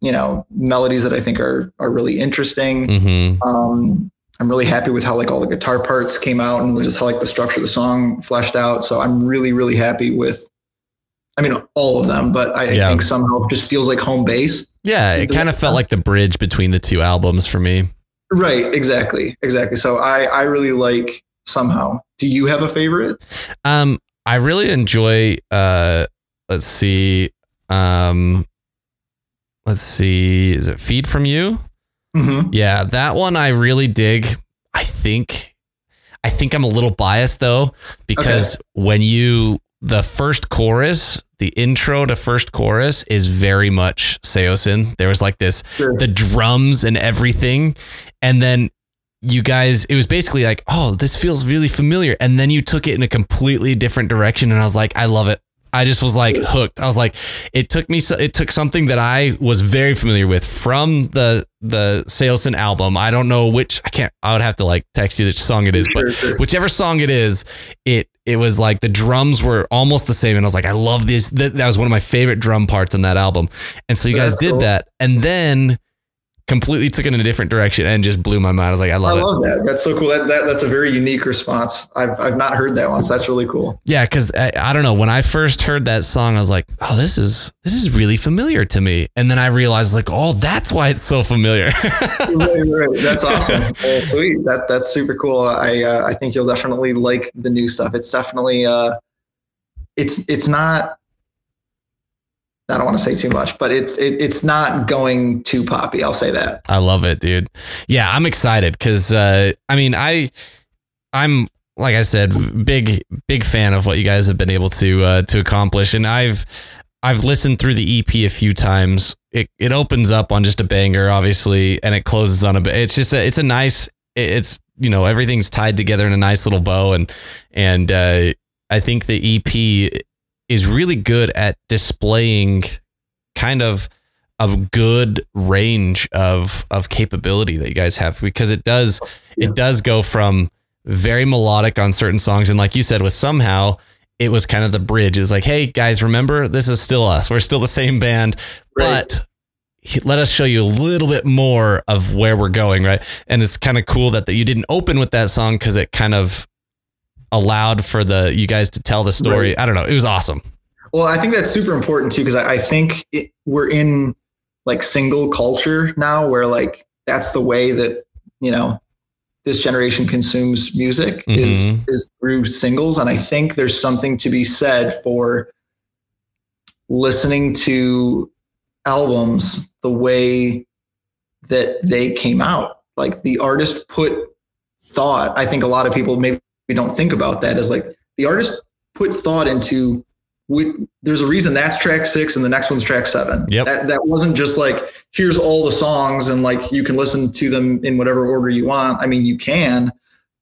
you know, melodies that I think are are really interesting. hmm Um, I'm really happy with how like all the guitar parts came out and just how like the structure of the song fleshed out. So I'm really, really happy with, I mean, all of them, but I, Yeah. Think somehow it just feels like home base. Yeah, it kind of felt like the bridge between the two albums for me. Right. Exactly. Exactly. So I, I really like somehow. Do you have a favorite? Um, I really enjoy. Uh, let's see. Um, let's see. Is it "Feed from You"? Mm-hmm. Yeah, that one I really dig. I think I think I'm a little biased though because when you the first chorus, the intro to first chorus is very much Saosin. There was like this Sure. the drums and everything and then you guys it was basically like, "Oh, this feels really familiar." And then you took it in a completely different direction and I was like, "I love it." I just was like hooked. I was like, it took me, it took something that I was very familiar with from the the Saosin album. I don't know which. I can't. I would have to like text you which song it is, but whichever song it is, it it was like the drums were almost the same, and I was like, I love this. That, was one of my favorite drum parts on that album. And so you guys That's did cool. that, and then completely took it in a different direction and just blew my mind. I was like, I I love it. love that. That's so cool. That, that that's a very unique response. I've I've not heard that once. That's really cool. Yeah, because I, I don't know. When I first heard that song, I was like, "Oh, this is this is really familiar to me." And then I realized, like, "Oh, that's why it's so familiar." right, right. That's awesome. Well, sweet. That that's super cool. I uh, I think you'll definitely like the new stuff. It's definitely uh, it's it's not. I don't want to say too much, but it's it, it's not going too poppy. I'll say that. I love it, dude. Yeah, I'm excited because uh, I mean, I I'm like I said, big big fan of what you guys have been able to uh, to accomplish, and I've I've listened through the EP a few times. It it opens up on just a banger, obviously, and it closes on a. It's just a, it's a nice. It's you know everything's tied together in a nice little bow, and and uh, I think the EP is really good at displaying kind of a good range of of capability that you guys have because it does Yeah. it does go from very melodic on certain songs and like you said with somehow it was kind of the bridge it was like hey guys remember this is still us we're still the same band Right. but let us show you a little bit more of where we're going right and it's kind of cool that, that you didn't open with that song because it kind of allowed for the you guys to tell the story Right. i don't know it was awesome Well, I think that's super important too because I, I think it, we're in like single culture now, where like that's the way that you know this generation consumes music is Mhm. is through singles, and I think there's something to be said for listening to albums the way that they came out. Like the artist put thought. I think a lot of people maybe don't think about that as like the artist put thought into we, there's a reason that's track six and the next one's track seven. Yep. That, that wasn't just like, here's all the songs and like you can listen to them in whatever order you want. I mean, you can,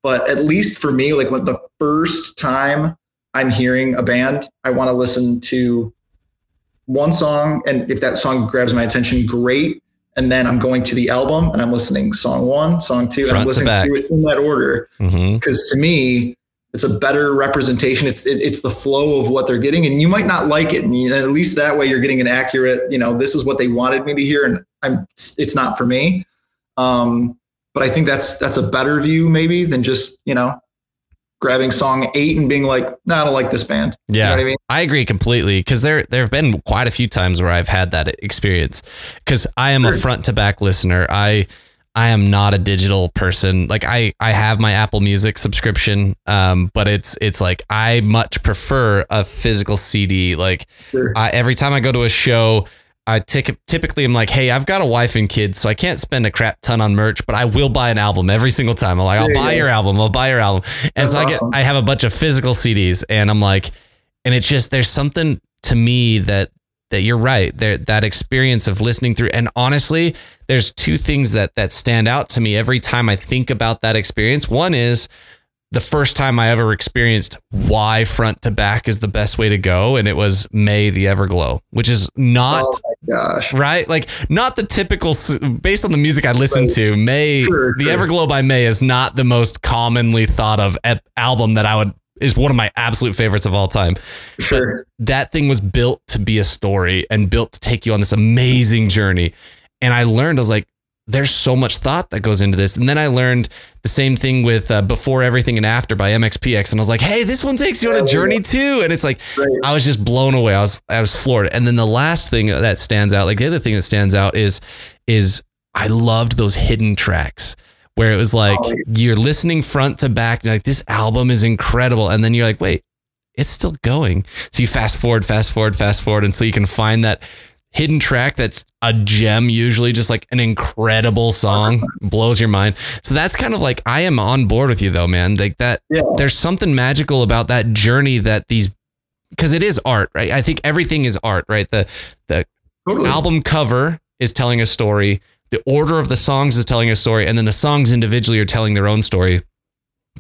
but at least for me, like when the first time I'm hearing a band, I want to listen to one song. And if that song grabs my attention, great. And then I'm going to the album and I'm listening song one, song two, Front and I'm listening back. to it in that order. Because to me it's a better representation. It's it, it's the flow of what they're getting and you might not like it and you, at least that way you're getting an accurate you know this is what they wanted me to hear and i'm it's not for me. Um but i think that's that's a better view maybe than just you know grabbing song eight and being like no i don't like this band Yeah. you know what i mean I agree completely because there there have been quite a few times where I've had that experience because I am a front to back listener. I I am not a digital person. Like I I have my Apple Music subscription, um, but it's it's like I much prefer a physical CD. Like Sure. I, every time I go to a show. I typically am like, hey, I've got a wife and kids, so I can't spend a crap ton on merch, but I will buy an album every single time. I'm like, I'll buy go. your album, I'll buy your album, and That's so I get. I have a bunch of physical CDs, and I'm like, and it's just there's something to me that that you're right there that experience of listening through and honestly there's two things that that stand out to me every time i think about that experience one is the first time i ever experienced why front to back is the best way to go and it was Mae the everglow which is not oh my gosh right like not the typical based on the music i listen Right. to Mae Sure, the sure. everglow by Mae is not the most commonly thought of ep- album that i would is one of my absolute favorites of all time sure that thing was built to be a story and built to take you on this amazing journey. And I learned, I was like, there's so much thought that goes into this. And then I learned the same thing with uh, Before Everything and After by MXPX. And I was like, hey, this one takes you on a journey too. And it's like, Right. I was just blown away. I was, I was floored. And then the last thing that stands out, like the other thing that stands out is, is I loved those hidden tracks where it was like, Oh, you're listening front to back. And like, this album is incredible. And then you're like, wait, it's still going. So you fast forward, fast forward, fast forward until you can find that hidden track that's a gem, usually just like an incredible song, blows your mind. So that's kind of like I am on board with you though, man. Like that yeah there's something magical about that journey that these because it is art, right? I think everything is art, right? The the totally album cover is telling a story, the order of the songs is telling a story, and then the songs individually are telling their own story.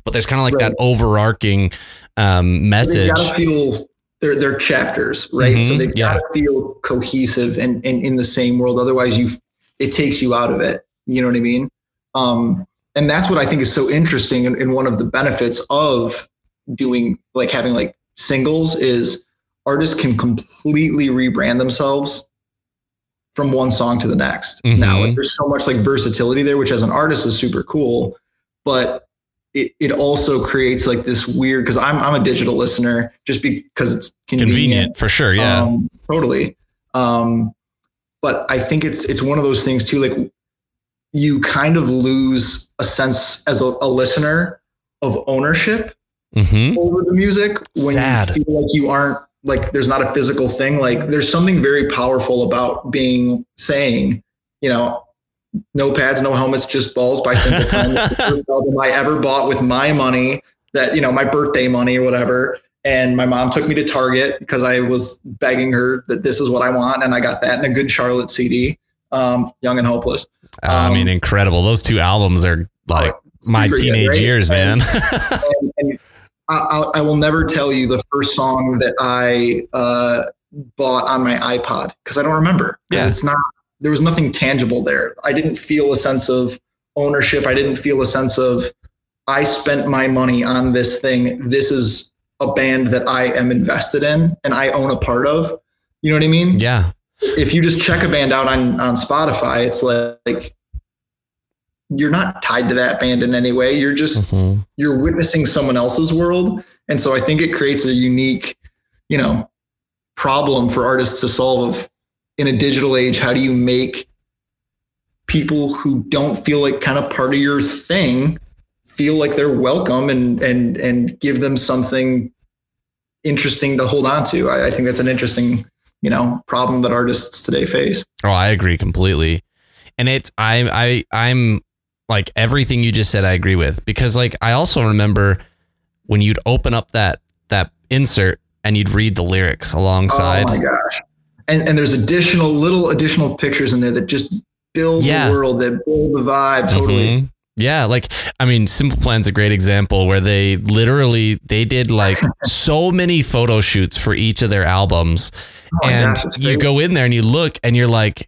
But there's kind of like Right. that overarching um, message. They've got to feel they're they're chapters, right? So Mhm, they've yeah. got to feel cohesive and, and in the same world. Otherwise, you it takes you out of it. You know what I mean? Um, and that's what I think is so interesting. And, and one of the benefits of doing like having like singles is artists can completely rebrand themselves from one song to the next. Mhm. Now, like, there's so much like versatility there, which as an artist is super cool. But it, it also creates like this weird because I'm I'm a digital listener just because it's convenient. convenient for sure. Yeah. Um, totally. Um, but I think it's it's one of those things too. Like you kind of lose a sense as a, a listener of ownership hmm over the music when Sad. you feel like you aren't like there's not a physical thing. Like there's something very powerful about being saying, you know, no pads, no helmets, just balls by Simple Plan. It's the first album I ever bought with my money that, you know, my birthday money or whatever. And my mom took me to Target because I was begging her that this is what I want. And I got that in a Good Charlotte CD, um, Young and Hopeless. I mean, um, incredible. Those two albums are like It's my super good, teenage right? years, man. and, and I, I- I will never tell you the first song that I uh, bought on my iPod because I don't remember. Because Yeah. it's not. There was nothing tangible there. I didn't feel a sense of ownership. I didn't feel a sense of I spent my money on this thing. This is a band that I am invested in and I own a part of. You know what I mean? yeah. if you just check a band out on on Spotify, it's like you're not tied to that band in any way. You're just Mhm. you're witnessing someone else's world, and so I think it creates a unique, you know, problem for artists to solve in a digital age. How do you make people who don't feel like kind of part of your thing feel like they're welcome and and and give them something interesting to hold on to? I, I think that's an interesting you know problem that artists today face. Oh, I agree completely. And it's I I I'm like everything you just said I agree with because like I also remember when you'd open up that that insert and you'd read the lyrics alongside. Oh my gosh. And and there's additional little additional pictures in there that just build Yeah. the world, that build the vibe totally. Mhm. Yeah, like I mean, Simple Plan's a great example where they literally they did like so many photo shoots for each of their albums, Oh and it's you go in there and you look and you're like,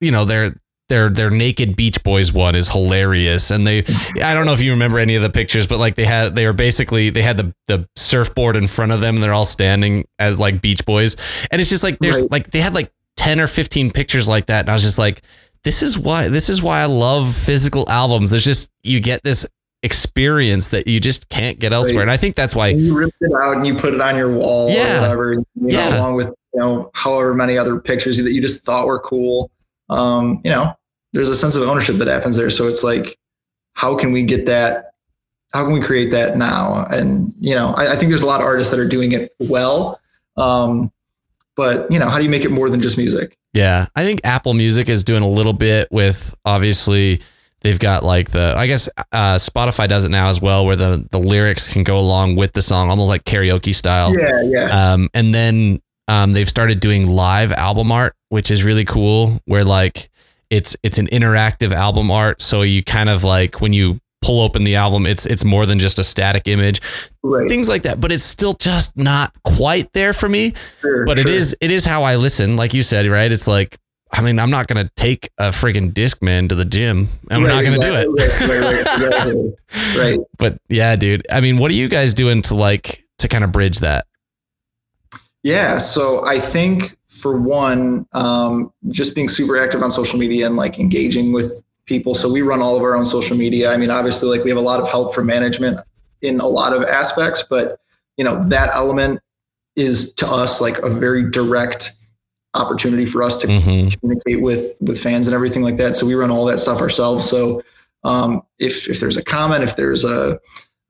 you know, their their their naked Beach Boys one is hilarious, and they I don't know if you remember any of the pictures, but like they had they were basically they had the the surfboard in front of them and they're all standing as like Beach Boys, and it's just like there's Right. like they had like ten or fifteen pictures like that, and I was just like this is why this is why I love physical albums. There's just you get this experience that you just can't get elsewhere, Right. and I think that's why. And you ripped it out and you put it on your wall Yeah. or whatever, you know, Yeah. along with you know however many other pictures that you just thought were cool. Um, you know, there's a sense of ownership that happens there. So it's like, how can we get that? How can we create that now? And you know, I, I think there's a lot of artists that are doing it well. Um, but you know, how do you make it more than just music? Yeah, I think Apple Music is doing a little bit with obviously they've got like the I guess uh, Spotify does it now as well, where the the lyrics can go along with the song, almost like karaoke style. Yeah, yeah. Um, and then um, they've started doing live album art, which is really cool. Where like it's it's an interactive album art, so you kind of like when you pull open the album, it's it's more than just a static image, right. things like that. But it's still just not quite there for me Sure, but it sure. is it is how I listen. Like you said, right? It's like I mean, I'm not gonna take a friggin' Discman to the gym. I'm Right, not gonna do it. exactly. Right, right, right, right. But yeah, dude. I mean, what are you guys doing to like to kind of bridge that? Yeah. So I think for one, um, just being super active on social media and like engaging with people. So we run all of our own social media. I mean, obviously, like we have a lot of help from management in a lot of aspects, but you know, that element is to us like a very direct opportunity for us to Mm-hmm. communicate with with fans and everything like that. So we run all that stuff ourselves. So um, if if there's a comment, if there's a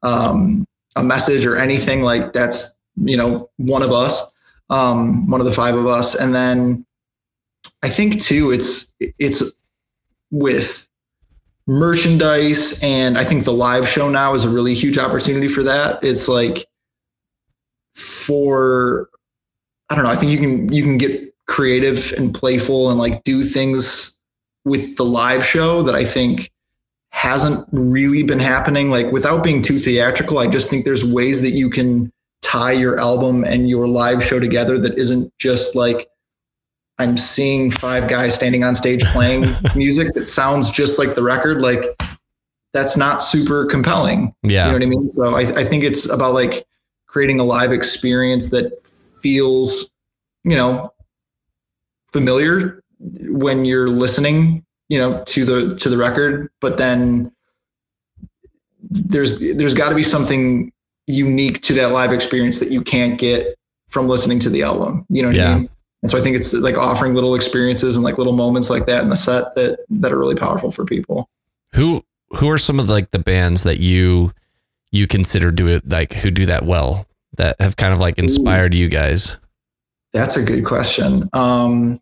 um, a message or anything like that's you know one of us, um, one of the five of us, and then I think too it's it's with merchandise and I think the live show now is a really huge opportunity for that. It's like for I don't know. I think you can you can get creative and playful and like do things with the live show that I think hasn't really been happening. Like without being too theatrical, I just think there's ways that you can tie your album and your live show together that isn't just like I'm seeing five guys standing on stage playing music that sounds just like the record. Like that's not super compelling. Yeah. You know what I mean? So I, I think it's about like creating a live experience that feels, you know, familiar when you're listening, you know, to the to the record, but then there's there's got to be something unique to that live experience that you can't get from listening to the album. You know what Yeah. I mean? And so I think it's like offering little experiences and like little moments like that in the set that that are really powerful for people. Who who are some of like the bands that you you consider do it like who do that well that have kind of like inspired you guys? That's a good question. Um,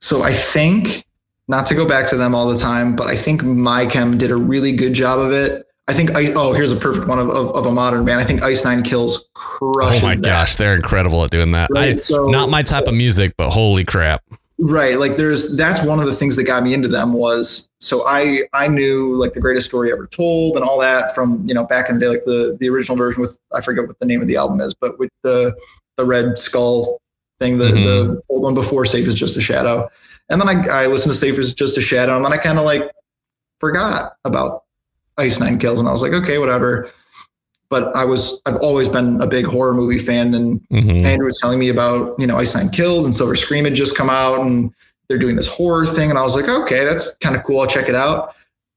so I think, not to go back to them all the time, but I think MyChem did a really good job of it. I think I oh here's a perfect one of, of, of a modern band. I think Ice Nine Kills crushes. Oh my that. gosh, they're incredible at doing that. Right, I, so- not my type so- of music, but holy crap. Right. Like there's that's one of the things that got me into them was so I I knew like the greatest story ever told and all that from, you know, back in the day, like the the original version with I forget what the name of the album is, but with the the red skull thing, the, the mm-hmm. old one before Safe is Just a Shadow. And then I, I listened to Safe is Just a Shadow, and then I kind of like forgot about Ice Nine Kills, and I was like, okay, whatever. But I was I've always been a big horror movie fan, and Mhm. Andrew was telling me about, you know, Ice Nine Kills and Silver Scream had just come out and they're doing this horror thing. And I was like, okay, that's kind of cool. I'll check it out.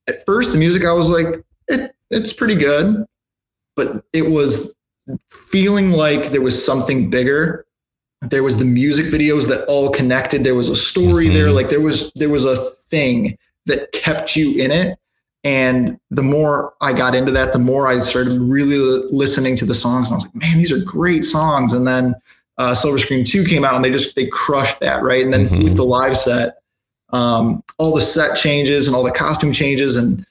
At first, the music, I was like, it, it's pretty good. But it was feeling like there was something bigger. There was the music videos that all connected. There was a story Mhm. there. Like there was there was a thing that kept you in it. And the more I got into that, the more I started really listening to the songs, and I was like, man, these are great songs. And then uh, Silver Scream Two came out, and they just they crushed that, right? And then mm-hmm. with the live set, um, all the set changes and all the costume changes, and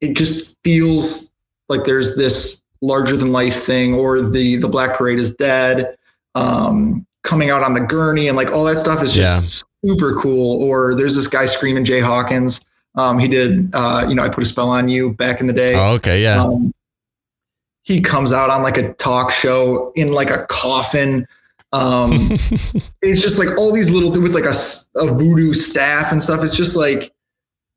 it just feels like there's this larger than life thing, or the the Black Parade is dead, um, coming out on the gurney, and like all that stuff is just yeah. super cool. Or there's this guy screaming Jay Hawkins. Um, he did, uh, you know, I put a spell on you back in the day. Oh, okay, yeah. Um, he comes out on like a talk show in like a coffin. Um, it's just like all these little things with like a, a voodoo staff and stuff. It's just like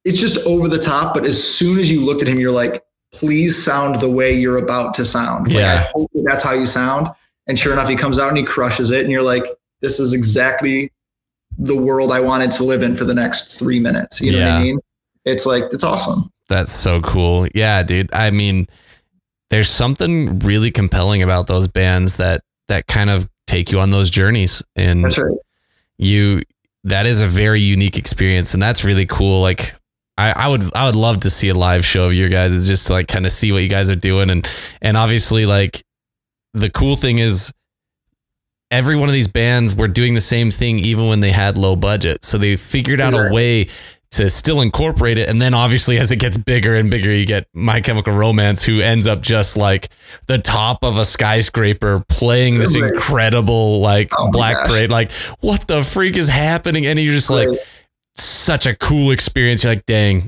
it's just over the top. But as soon as you looked at him, you're like, please sound the way you're about to sound. Yeah. I hope that that's how you sound. And sure enough, he comes out and he crushes it. And you're like, this is exactly the world I wanted to live in for the next three minutes. You know yeah. what I mean? It's like, it's awesome. That's so cool. Yeah, dude. I mean, there's something really compelling about those bands that, that kind of take you on those journeys. And right. you, that is a very unique experience. And that's really cool. Like, I, I would I would love to see a live show of your guys is just to like kind of see what you guys are doing and and obviously like the cool thing is every one of these bands were doing the same thing even when they had low budget so they figured out a way to still incorporate it and then obviously as it gets bigger and bigger you get my chemical romance who ends up just like the top of a skyscraper playing this incredible like oh black parade like what the freak is happening and you're just like such a cool experience. You're like, dang.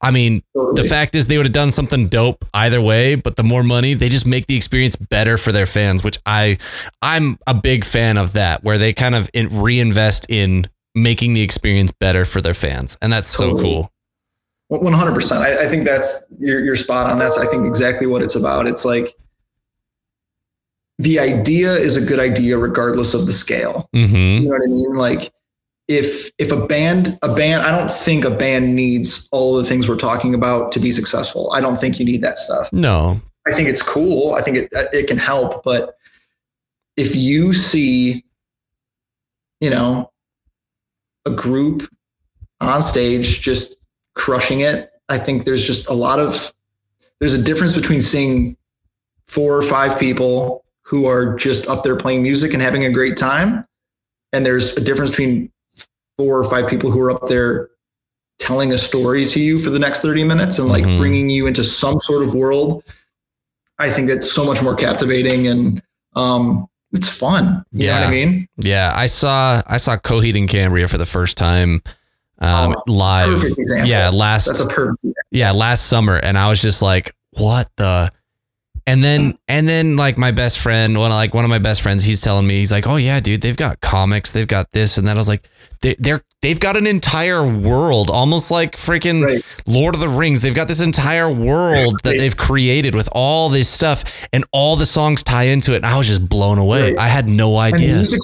I mean, totally. the fact is they would have done something dope either way, but the more money, they just make the experience better for their fans, which I I'm a big fan of that where they kind of in, reinvest in making the experience better for their fans. And that's totally. so cool. 100%. I, I think that's you're, you're spot on. That's I think exactly what it's about. It's like the idea is a good idea regardless of the scale. Mm-hmm. You know what I mean? Like if if a band a band i don't think a band needs all the things we're talking about to be successful i don't think you need that stuff no i think it's cool i think it it can help but if you see you know a group on stage just crushing it i think there's just a lot of there's a difference between seeing four or five people who are just up there playing music and having a great time and there's a difference between four or five people who are up there telling a story to you for the next 30 minutes and like mm-hmm. bringing you into some sort of world i think that's so much more captivating and um it's fun. You yeah. know what i mean? Yeah i saw i saw Coheed and Cambria for the first time um oh, live. yeah last that's a perfect yeah last summer and i was just like what the? And then and then like my best friend, one like one of my best friends, he's telling me he's like, "Oh yeah, dude, they've got comics, they've got this and that." I was like, they, "They're they've got an entire world, almost like freaking right. Lord of the Rings. They've got this entire world that they've created with all this stuff, and all the songs tie into it." And I was just blown away. Right. I had no idea. And music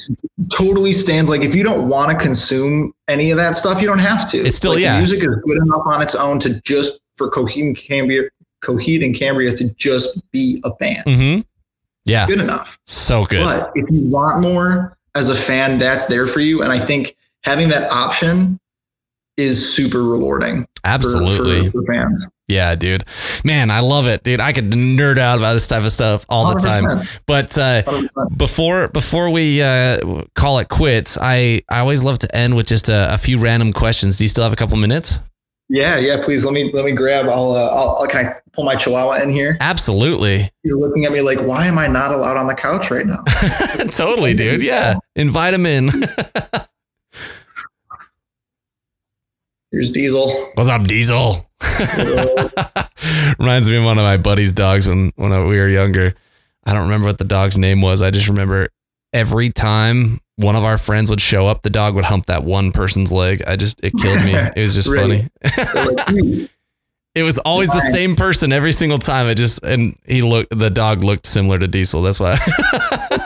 totally stands like if you don't want to consume any of that stuff, you don't have to. It's still like, yeah. music is good enough on its own to just for Coheed and Cambria Coheed and Cambria to just be a band. Mm-hmm. Yeah. Good enough. So good. But if you want more as a fan, that's there for you. And I think having that option is super rewarding. Absolutely. For, for, for fans. Yeah, dude. Man, I love it, dude. I could nerd out about this type of stuff all the 100%. time. But uh, before before we uh, call it quits, I, I always love to end with just a, a few random questions. Do you still have a couple minutes? Yeah, yeah. Please let me let me grab. I'll, uh, I'll can I pull my Chihuahua in here? Absolutely. He's looking at me like, why am I not allowed on the couch right now? totally, dude. Yeah, invite him in. Here's Diesel. What's up, Diesel? Reminds me of one of my buddy's dogs when when we were younger. I don't remember what the dog's name was. I just remember every time one of our friends would show up, the dog would hump that one person's leg. I just it killed me. It was just funny. It was always the same person every single time. It just and he looked the dog looked similar to Diesel. That's why.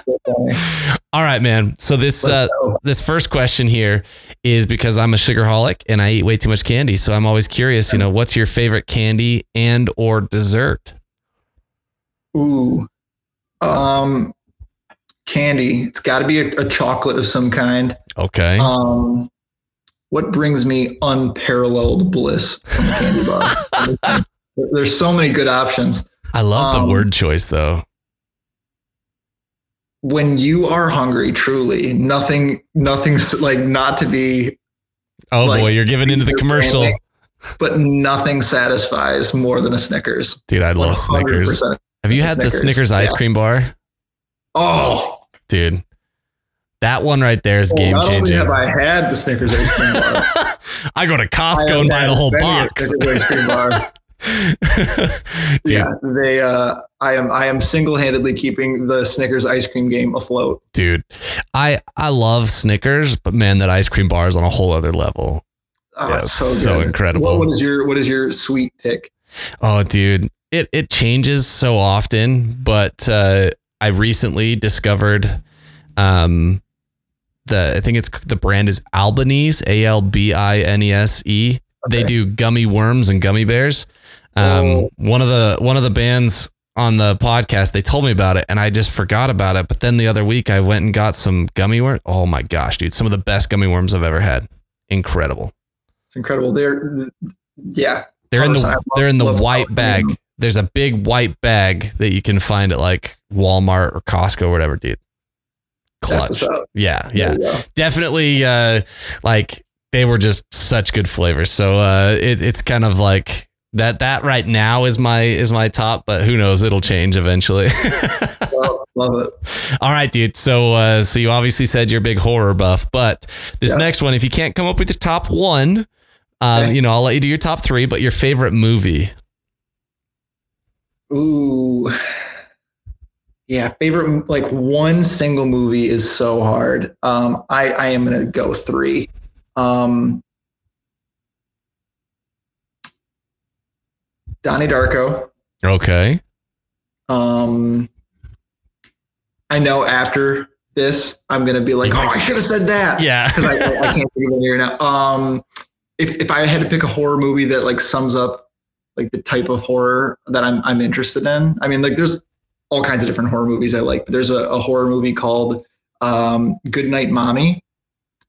All right, man. So this uh, this first question here is because I'm a sugarholic and I eat way too much candy. So I'm always curious. You know, what's your favorite candy and or dessert? Ooh, um, candy. It's got to be a, a, chocolate of some kind. Okay. Um, what brings me unparalleled bliss from a candy bar? There's so many good options. I love Um, the word choice though. When you are hungry, truly, nothing, nothing's like not to be, Oh like, boy, you're giving into the commercial. but nothing satisfies more than a Snickers. Dude, I love Snickers. 100%. Have you had the Snickers, Snickers ice yeah. cream bar? Oh, Dude. That one right there is well, game not only changing. have I had the Snickers ice cream bar, I go to Costco and buy the whole box. Snickers ice cream bar. Dude, yeah, they. Uh, I am. I am single handedly keeping the Snickers ice cream game afloat. dude. I I love Snickers, but man, that ice cream bar is on a whole other level. Oh, Yeah, so, so incredible. What, what is your What is your sweet pick? Oh, dude, it it changes so often, but uh, I recently discovered, um, the I think it's the brand is Albanese, A L B I N E S E. They do gummy worms and gummy bears. Um, Oh. one of the one of the bands on the podcast they told me about it, and I just forgot about it. But then the other week I went and got some gummy worms. Oh my gosh, dude, some of the best gummy worms I've ever had. Incredible. It's incredible. They're yeah. They're in the love- they're in the white bag. There's a big white bag that you can find at like Walmart or Costco or whatever, dude. Clutch. Yeah, yeah. Definitely uh like they were just such good flavors. So uh it, it's kind of like that that right now is my is my top, but who knows, it'll change eventually. Well, love it. All right, dude. So uh so you obviously said you're a big horror buff, but this Yeah. next one, if you can't come up with your top one, um, Okay. you know, I'll let you do your top three, but your favorite movie. Ooh. Yeah, favorite like one single movie is so hard. Um, I I am gonna go three. Um, Donnie Darko. Okay. Um, I know after this, I'm gonna be like, oh, I should have said that. Yeah. because I, I, I can't think of it here now. Um, if if I had to pick a horror movie that like sums up like the type of horror that I'm I'm interested in, I mean, like there's all kinds of different horror movies I like, but there's a, a horror movie called um, Good Night Mommy.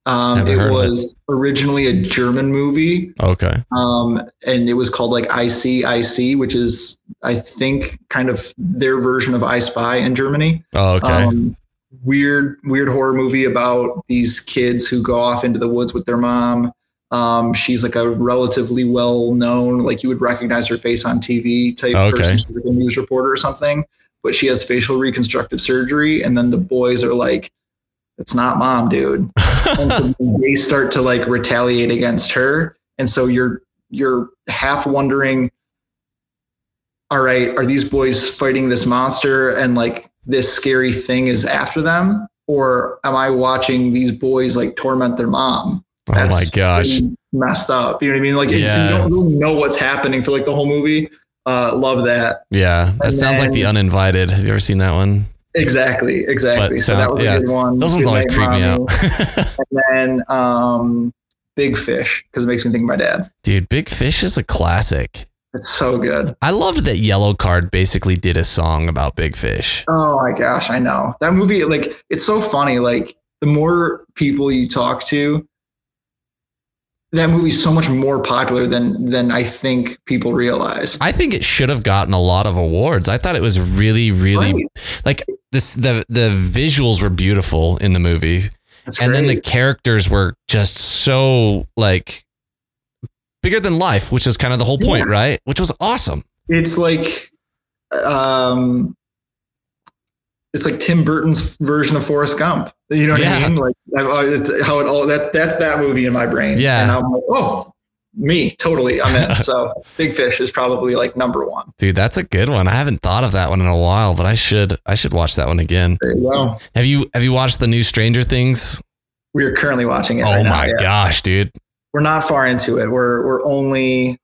Um, it of it. was originally a German movie, Okay. um, and it was called like Ich seh Ich seh, which is I think kind of their version of I Spy in Germany. Oh, okay. Um, weird, weird horror movie about these kids who go off into the woods with their mom. Um, she's like a relatively well known, like you would recognize her face on TV type Okay. person. She's like a news reporter or something, but she has facial reconstructive surgery. And then the boys are like, it's not mom, dude. and so they start to like retaliate against her. And so you're, you're half wondering, all right, are these boys fighting this monster and like this scary thing is after them? Or am I watching these boys like torment their mom? oh my gosh. Messed up. You know what I mean? Like, Yeah. you don't really know what's happening for like the whole movie. Uh, love that. Yeah. That And sounds like The Uninvited. Have you ever seen that one? Exactly. Exactly. But so that was a good one. Those ones always creep me out. And then um, Big Fish because it makes me think of my dad. Dude, Big Fish is a classic. It's so good. I loved that Yellowcard basically did a song about Big Fish. Oh my gosh, I know that movie. Like, it's so funny. Like, the more people you talk to, that movie's so much more popular than than I think people realize. I think it should have gotten a lot of awards. I thought it was really, really Right. like this. The the visuals were beautiful in the movie, That's and then the characters were just so like bigger than life, which is kind of the whole point, Yeah. right? Which was awesome. it's like, um, it's like Tim Burton's version of Forrest Gump. You know what Yeah. I mean? Like, it's how it all that that's that movie in my brain. Yeah. and I'm like, oh, me totally. I'm in. so, Big Fish is probably like number one. Dude, that's a good one. I haven't thought of that one in a while, but I should I should watch that one again. There you go. Have you have you watched the new Stranger Things? We are currently watching it. Oh right now, my yeah. gosh, dude. we're not far into it. We're we're only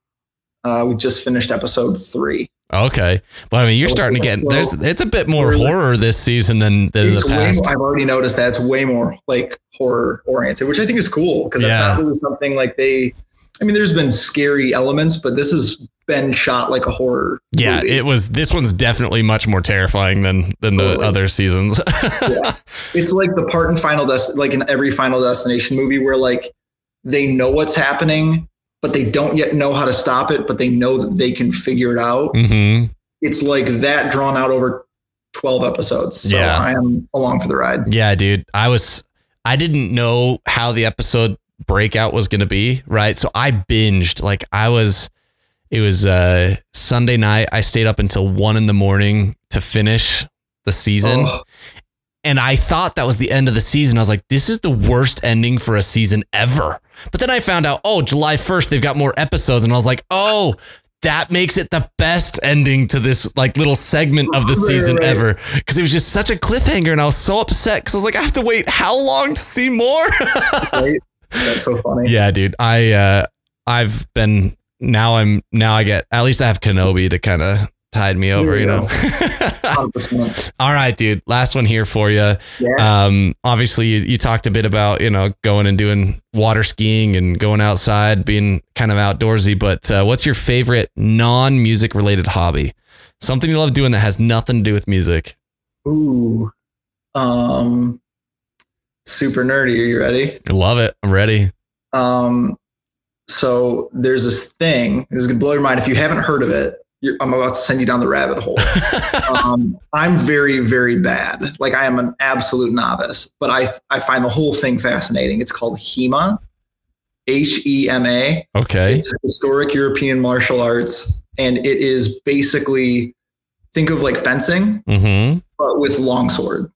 uh, we just finished episode three. Okay. But I mean, you're Well, starting to get well, there's it's a bit more horror this season than than the past. more, I've already noticed that it's way more like horror oriented, which I think is cool because that's Yeah. not really something like they. I mean, there's been scary elements, but this has been shot like a horror. Yeah, movie. it was this one's definitely much more terrifying than than the Totally. other seasons. Yeah. it's like the part in Final Dest, like in every Final Destination movie, where like they know what's happening, but they don't yet know how to stop it, but they know that they can figure it out. hmm It's like that drawn out over 12 episodes. So Yeah. I am along for the ride. Yeah, dude. I was I didn't know how the episode breakout was going to be, right? So I binged like I was it was uh Sunday night. I stayed up until 1 in the morning to finish the season. Oh, And I thought that was the end of the season. I was like, this is the worst ending for a season ever. But then I found out, oh, July 1st, they've got more episodes. And I was like, oh, that makes it the best ending to this like little segment of the season right. ever. Cause it was just such a cliffhanger. And I was so upset because I was like, I have to wait how long to see more? right? That's so funny. yeah, dude. I, uh, I've been, now I'm, now I get, at least I have Kenobi to kind of tide me over, you you know? 100%. All right, dude. Last one here for you. Yeah. Um, obviously, you, you talked a bit about you know going and doing water skiing and going outside, being kind of outdoorsy. But uh, what's your favorite non-music related hobby? Something you love doing that has nothing to do with music. Ooh. Um, super nerdy. Are you ready? I love it. I'm ready. Um, so there's this thing. This is gonna blow your mind if you haven't heard of it. You're, I'm about to send you down the rabbit hole. um, I'm very, very bad. Like I am an absolute novice, but I I find the whole thing fascinating. It's called HEMA, H E M A. okay. It's historic European martial arts, and it is basically think of like fencing, Mm-hmm. but with longsword.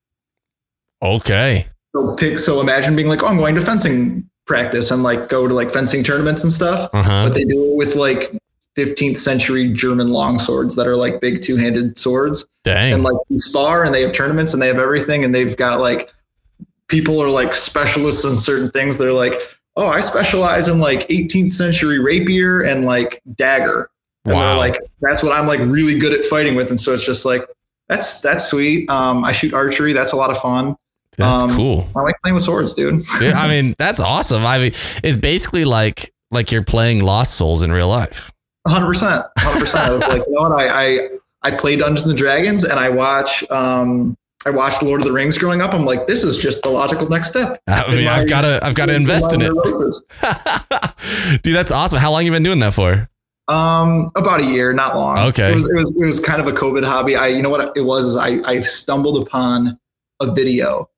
Okay. So pick. So imagine being like, oh, I'm going to fencing practice and like go to like fencing tournaments and stuff. Uh huh. But they do it with like 15th century German longswords that are like big two handed swords. Dang. And like you spar and they have tournaments and they have everything. And they've got like people are like specialists in certain things. They're like, oh, I specialize in like 18th century rapier and like dagger. And Wow. they're like, that's what I'm like really good at fighting with. And so it's just like, that's that's sweet. Um, I shoot archery. That's a lot of fun. That's um, cool. I like playing with swords, dude. Yeah, I mean, that's awesome. I mean, it's basically like like you're playing Lost Souls in real life. Hundred percent, hundred percent. I was like, you know what? I, I I play Dungeons and Dragons, and I watch um I watched Lord of the Rings growing up. I'm like, this is just the logical next step. I mean, In I've got to I've got to invest in it. Dude, that's awesome. How long you been doing that for? Um, about a year, not long. Okay. It was it was it was kind of a COVID hobby. I you know what it was I I stumbled upon a video.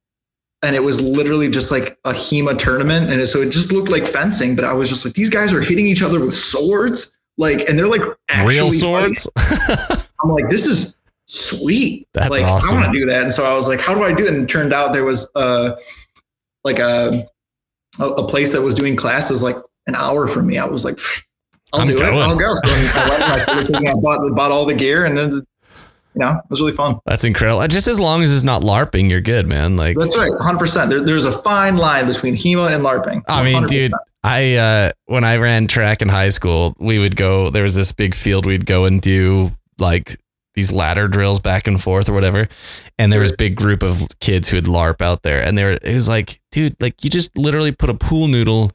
And it was literally just like a HEMA tournament. And so it just looked like fencing, but I was just like, these guys are hitting each other with swords. Like, and they're like actually Real swords? I'm like, this is sweet. That's like, awesome. I want to do that. And so I was like, how do I do it? And it turned out there was uh like a a, a place that was doing classes like an hour from me. I was like, I'll I'm do going. it. I'll go. So I went and I started I bought, bought all the gear and then you know, it was really fun. That's incredible. Just as long as it's not LARPing, you're good, man. Like, That's right. 100%. There, there's a fine line between HEMA and LARPing. I mean, dude, I uh when I ran track in high school, we would go. There was this big field we'd go and do like these ladder drills back and forth or whatever. And there was a big group of kids who would LARP out there, and they were. It was like, dude, like you just literally put a pool noodle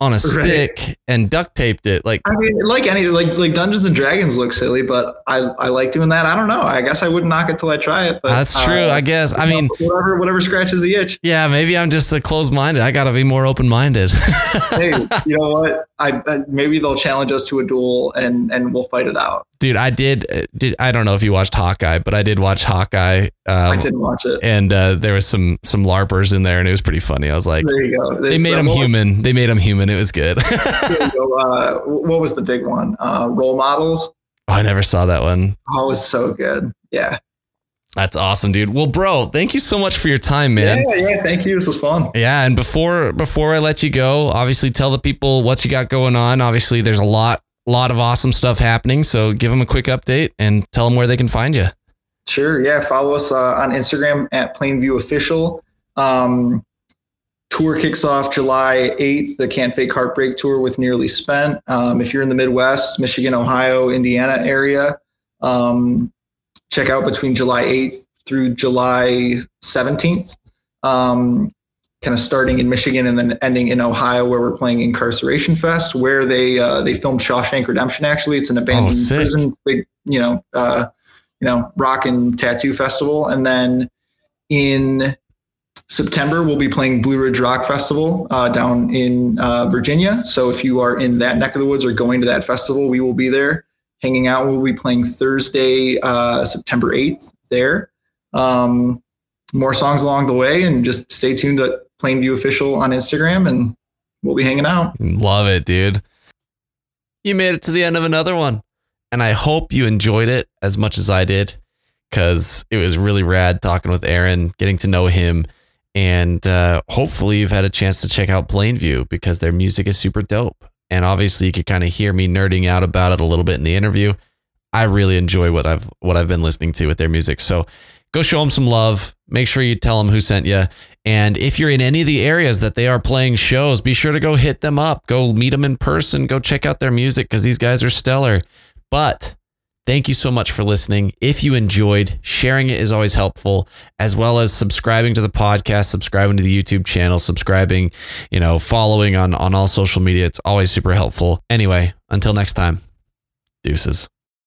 on a stick and duct taped it. Like, I mean, like any like like Dungeons and Dragons look silly, but I I like doing that. I don't know. I guess I wouldn't knock it till I try it. But that's true. uh, I guess. I mean, whatever whatever scratches the itch. yeah, maybe I'm just a closed minded. I got to be more open minded. hey, you know what? I, I maybe they'll challenge us to a duel and and we'll fight it out. Dude, I did. Did I don't know if you watched Hawkeye, but I did watch Hawkeye. I Um, didn't watch it. and uh, there was some some larpers in there, and it was pretty funny. I was like, There you go. they It's, made uh, him human. They made him human. It was good. you go. Uh, what was the big one? Uh, role models. Oh, I never saw that one. Oh, it was so good. Yeah. That's awesome, dude. Well, bro, thank you so much for your time, man. Yeah, yeah. Thank you. This was fun. Yeah, and before before I let you go, obviously tell the people what you got going on. Obviously, there's a lot lot of awesome stuff happening. So give them a quick update and tell them where they can find you. Sure. Yeah. Follow us uh, on Instagram at Plainview Official. Um, tour kicks off July 8th, the Can't Fake Heartbreak Tour with Nearly Spent. Um, if you're in the Midwest, Michigan, Ohio, Indiana area, um, check out between July 8th through July 17th. Um, kind of starting in Michigan and then ending in Ohio, where we're playing Incarceration Fest, where they uh, they filmed Shawshank Redemption. Actually, it's an abandoned sick. prison, big you know uh, you know rock and tattoo festival, and then in September, we'll be playing Blue Ridge Rock Festival uh, down in uh, Virginia. So if you are in that neck of the woods or going to that festival, we will be there hanging out. We'll be playing Thursday, uh, September 8th there. Um, more songs along the way, and just stay tuned to Plainview Official on Instagram, and we'll be hanging out. Love it, dude. You made it to the end of another one, and I hope you enjoyed it as much as I did because it was really rad talking with Aaron, getting to know him. And uh, hopefully, you've had a chance to check out Plainview because their music is super dope. And obviously, you could kind of hear me nerding out about it a little bit in the interview. I really enjoy what I've what I've been listening to with their music. So go show them some love. Make sure you tell them who sent you. And if you're in any of the areas that they are playing shows, be sure to go hit them up. Go meet them in person. Go check out their music because these guys are stellar. But Thank you so much for listening. If you enjoyed, sharing it is always helpful, as well as subscribing to the podcast, subscribing to the YouTube channel, subscribing, you know, following on on all social media. It's always super helpful. Anyway, until next time. Deuces.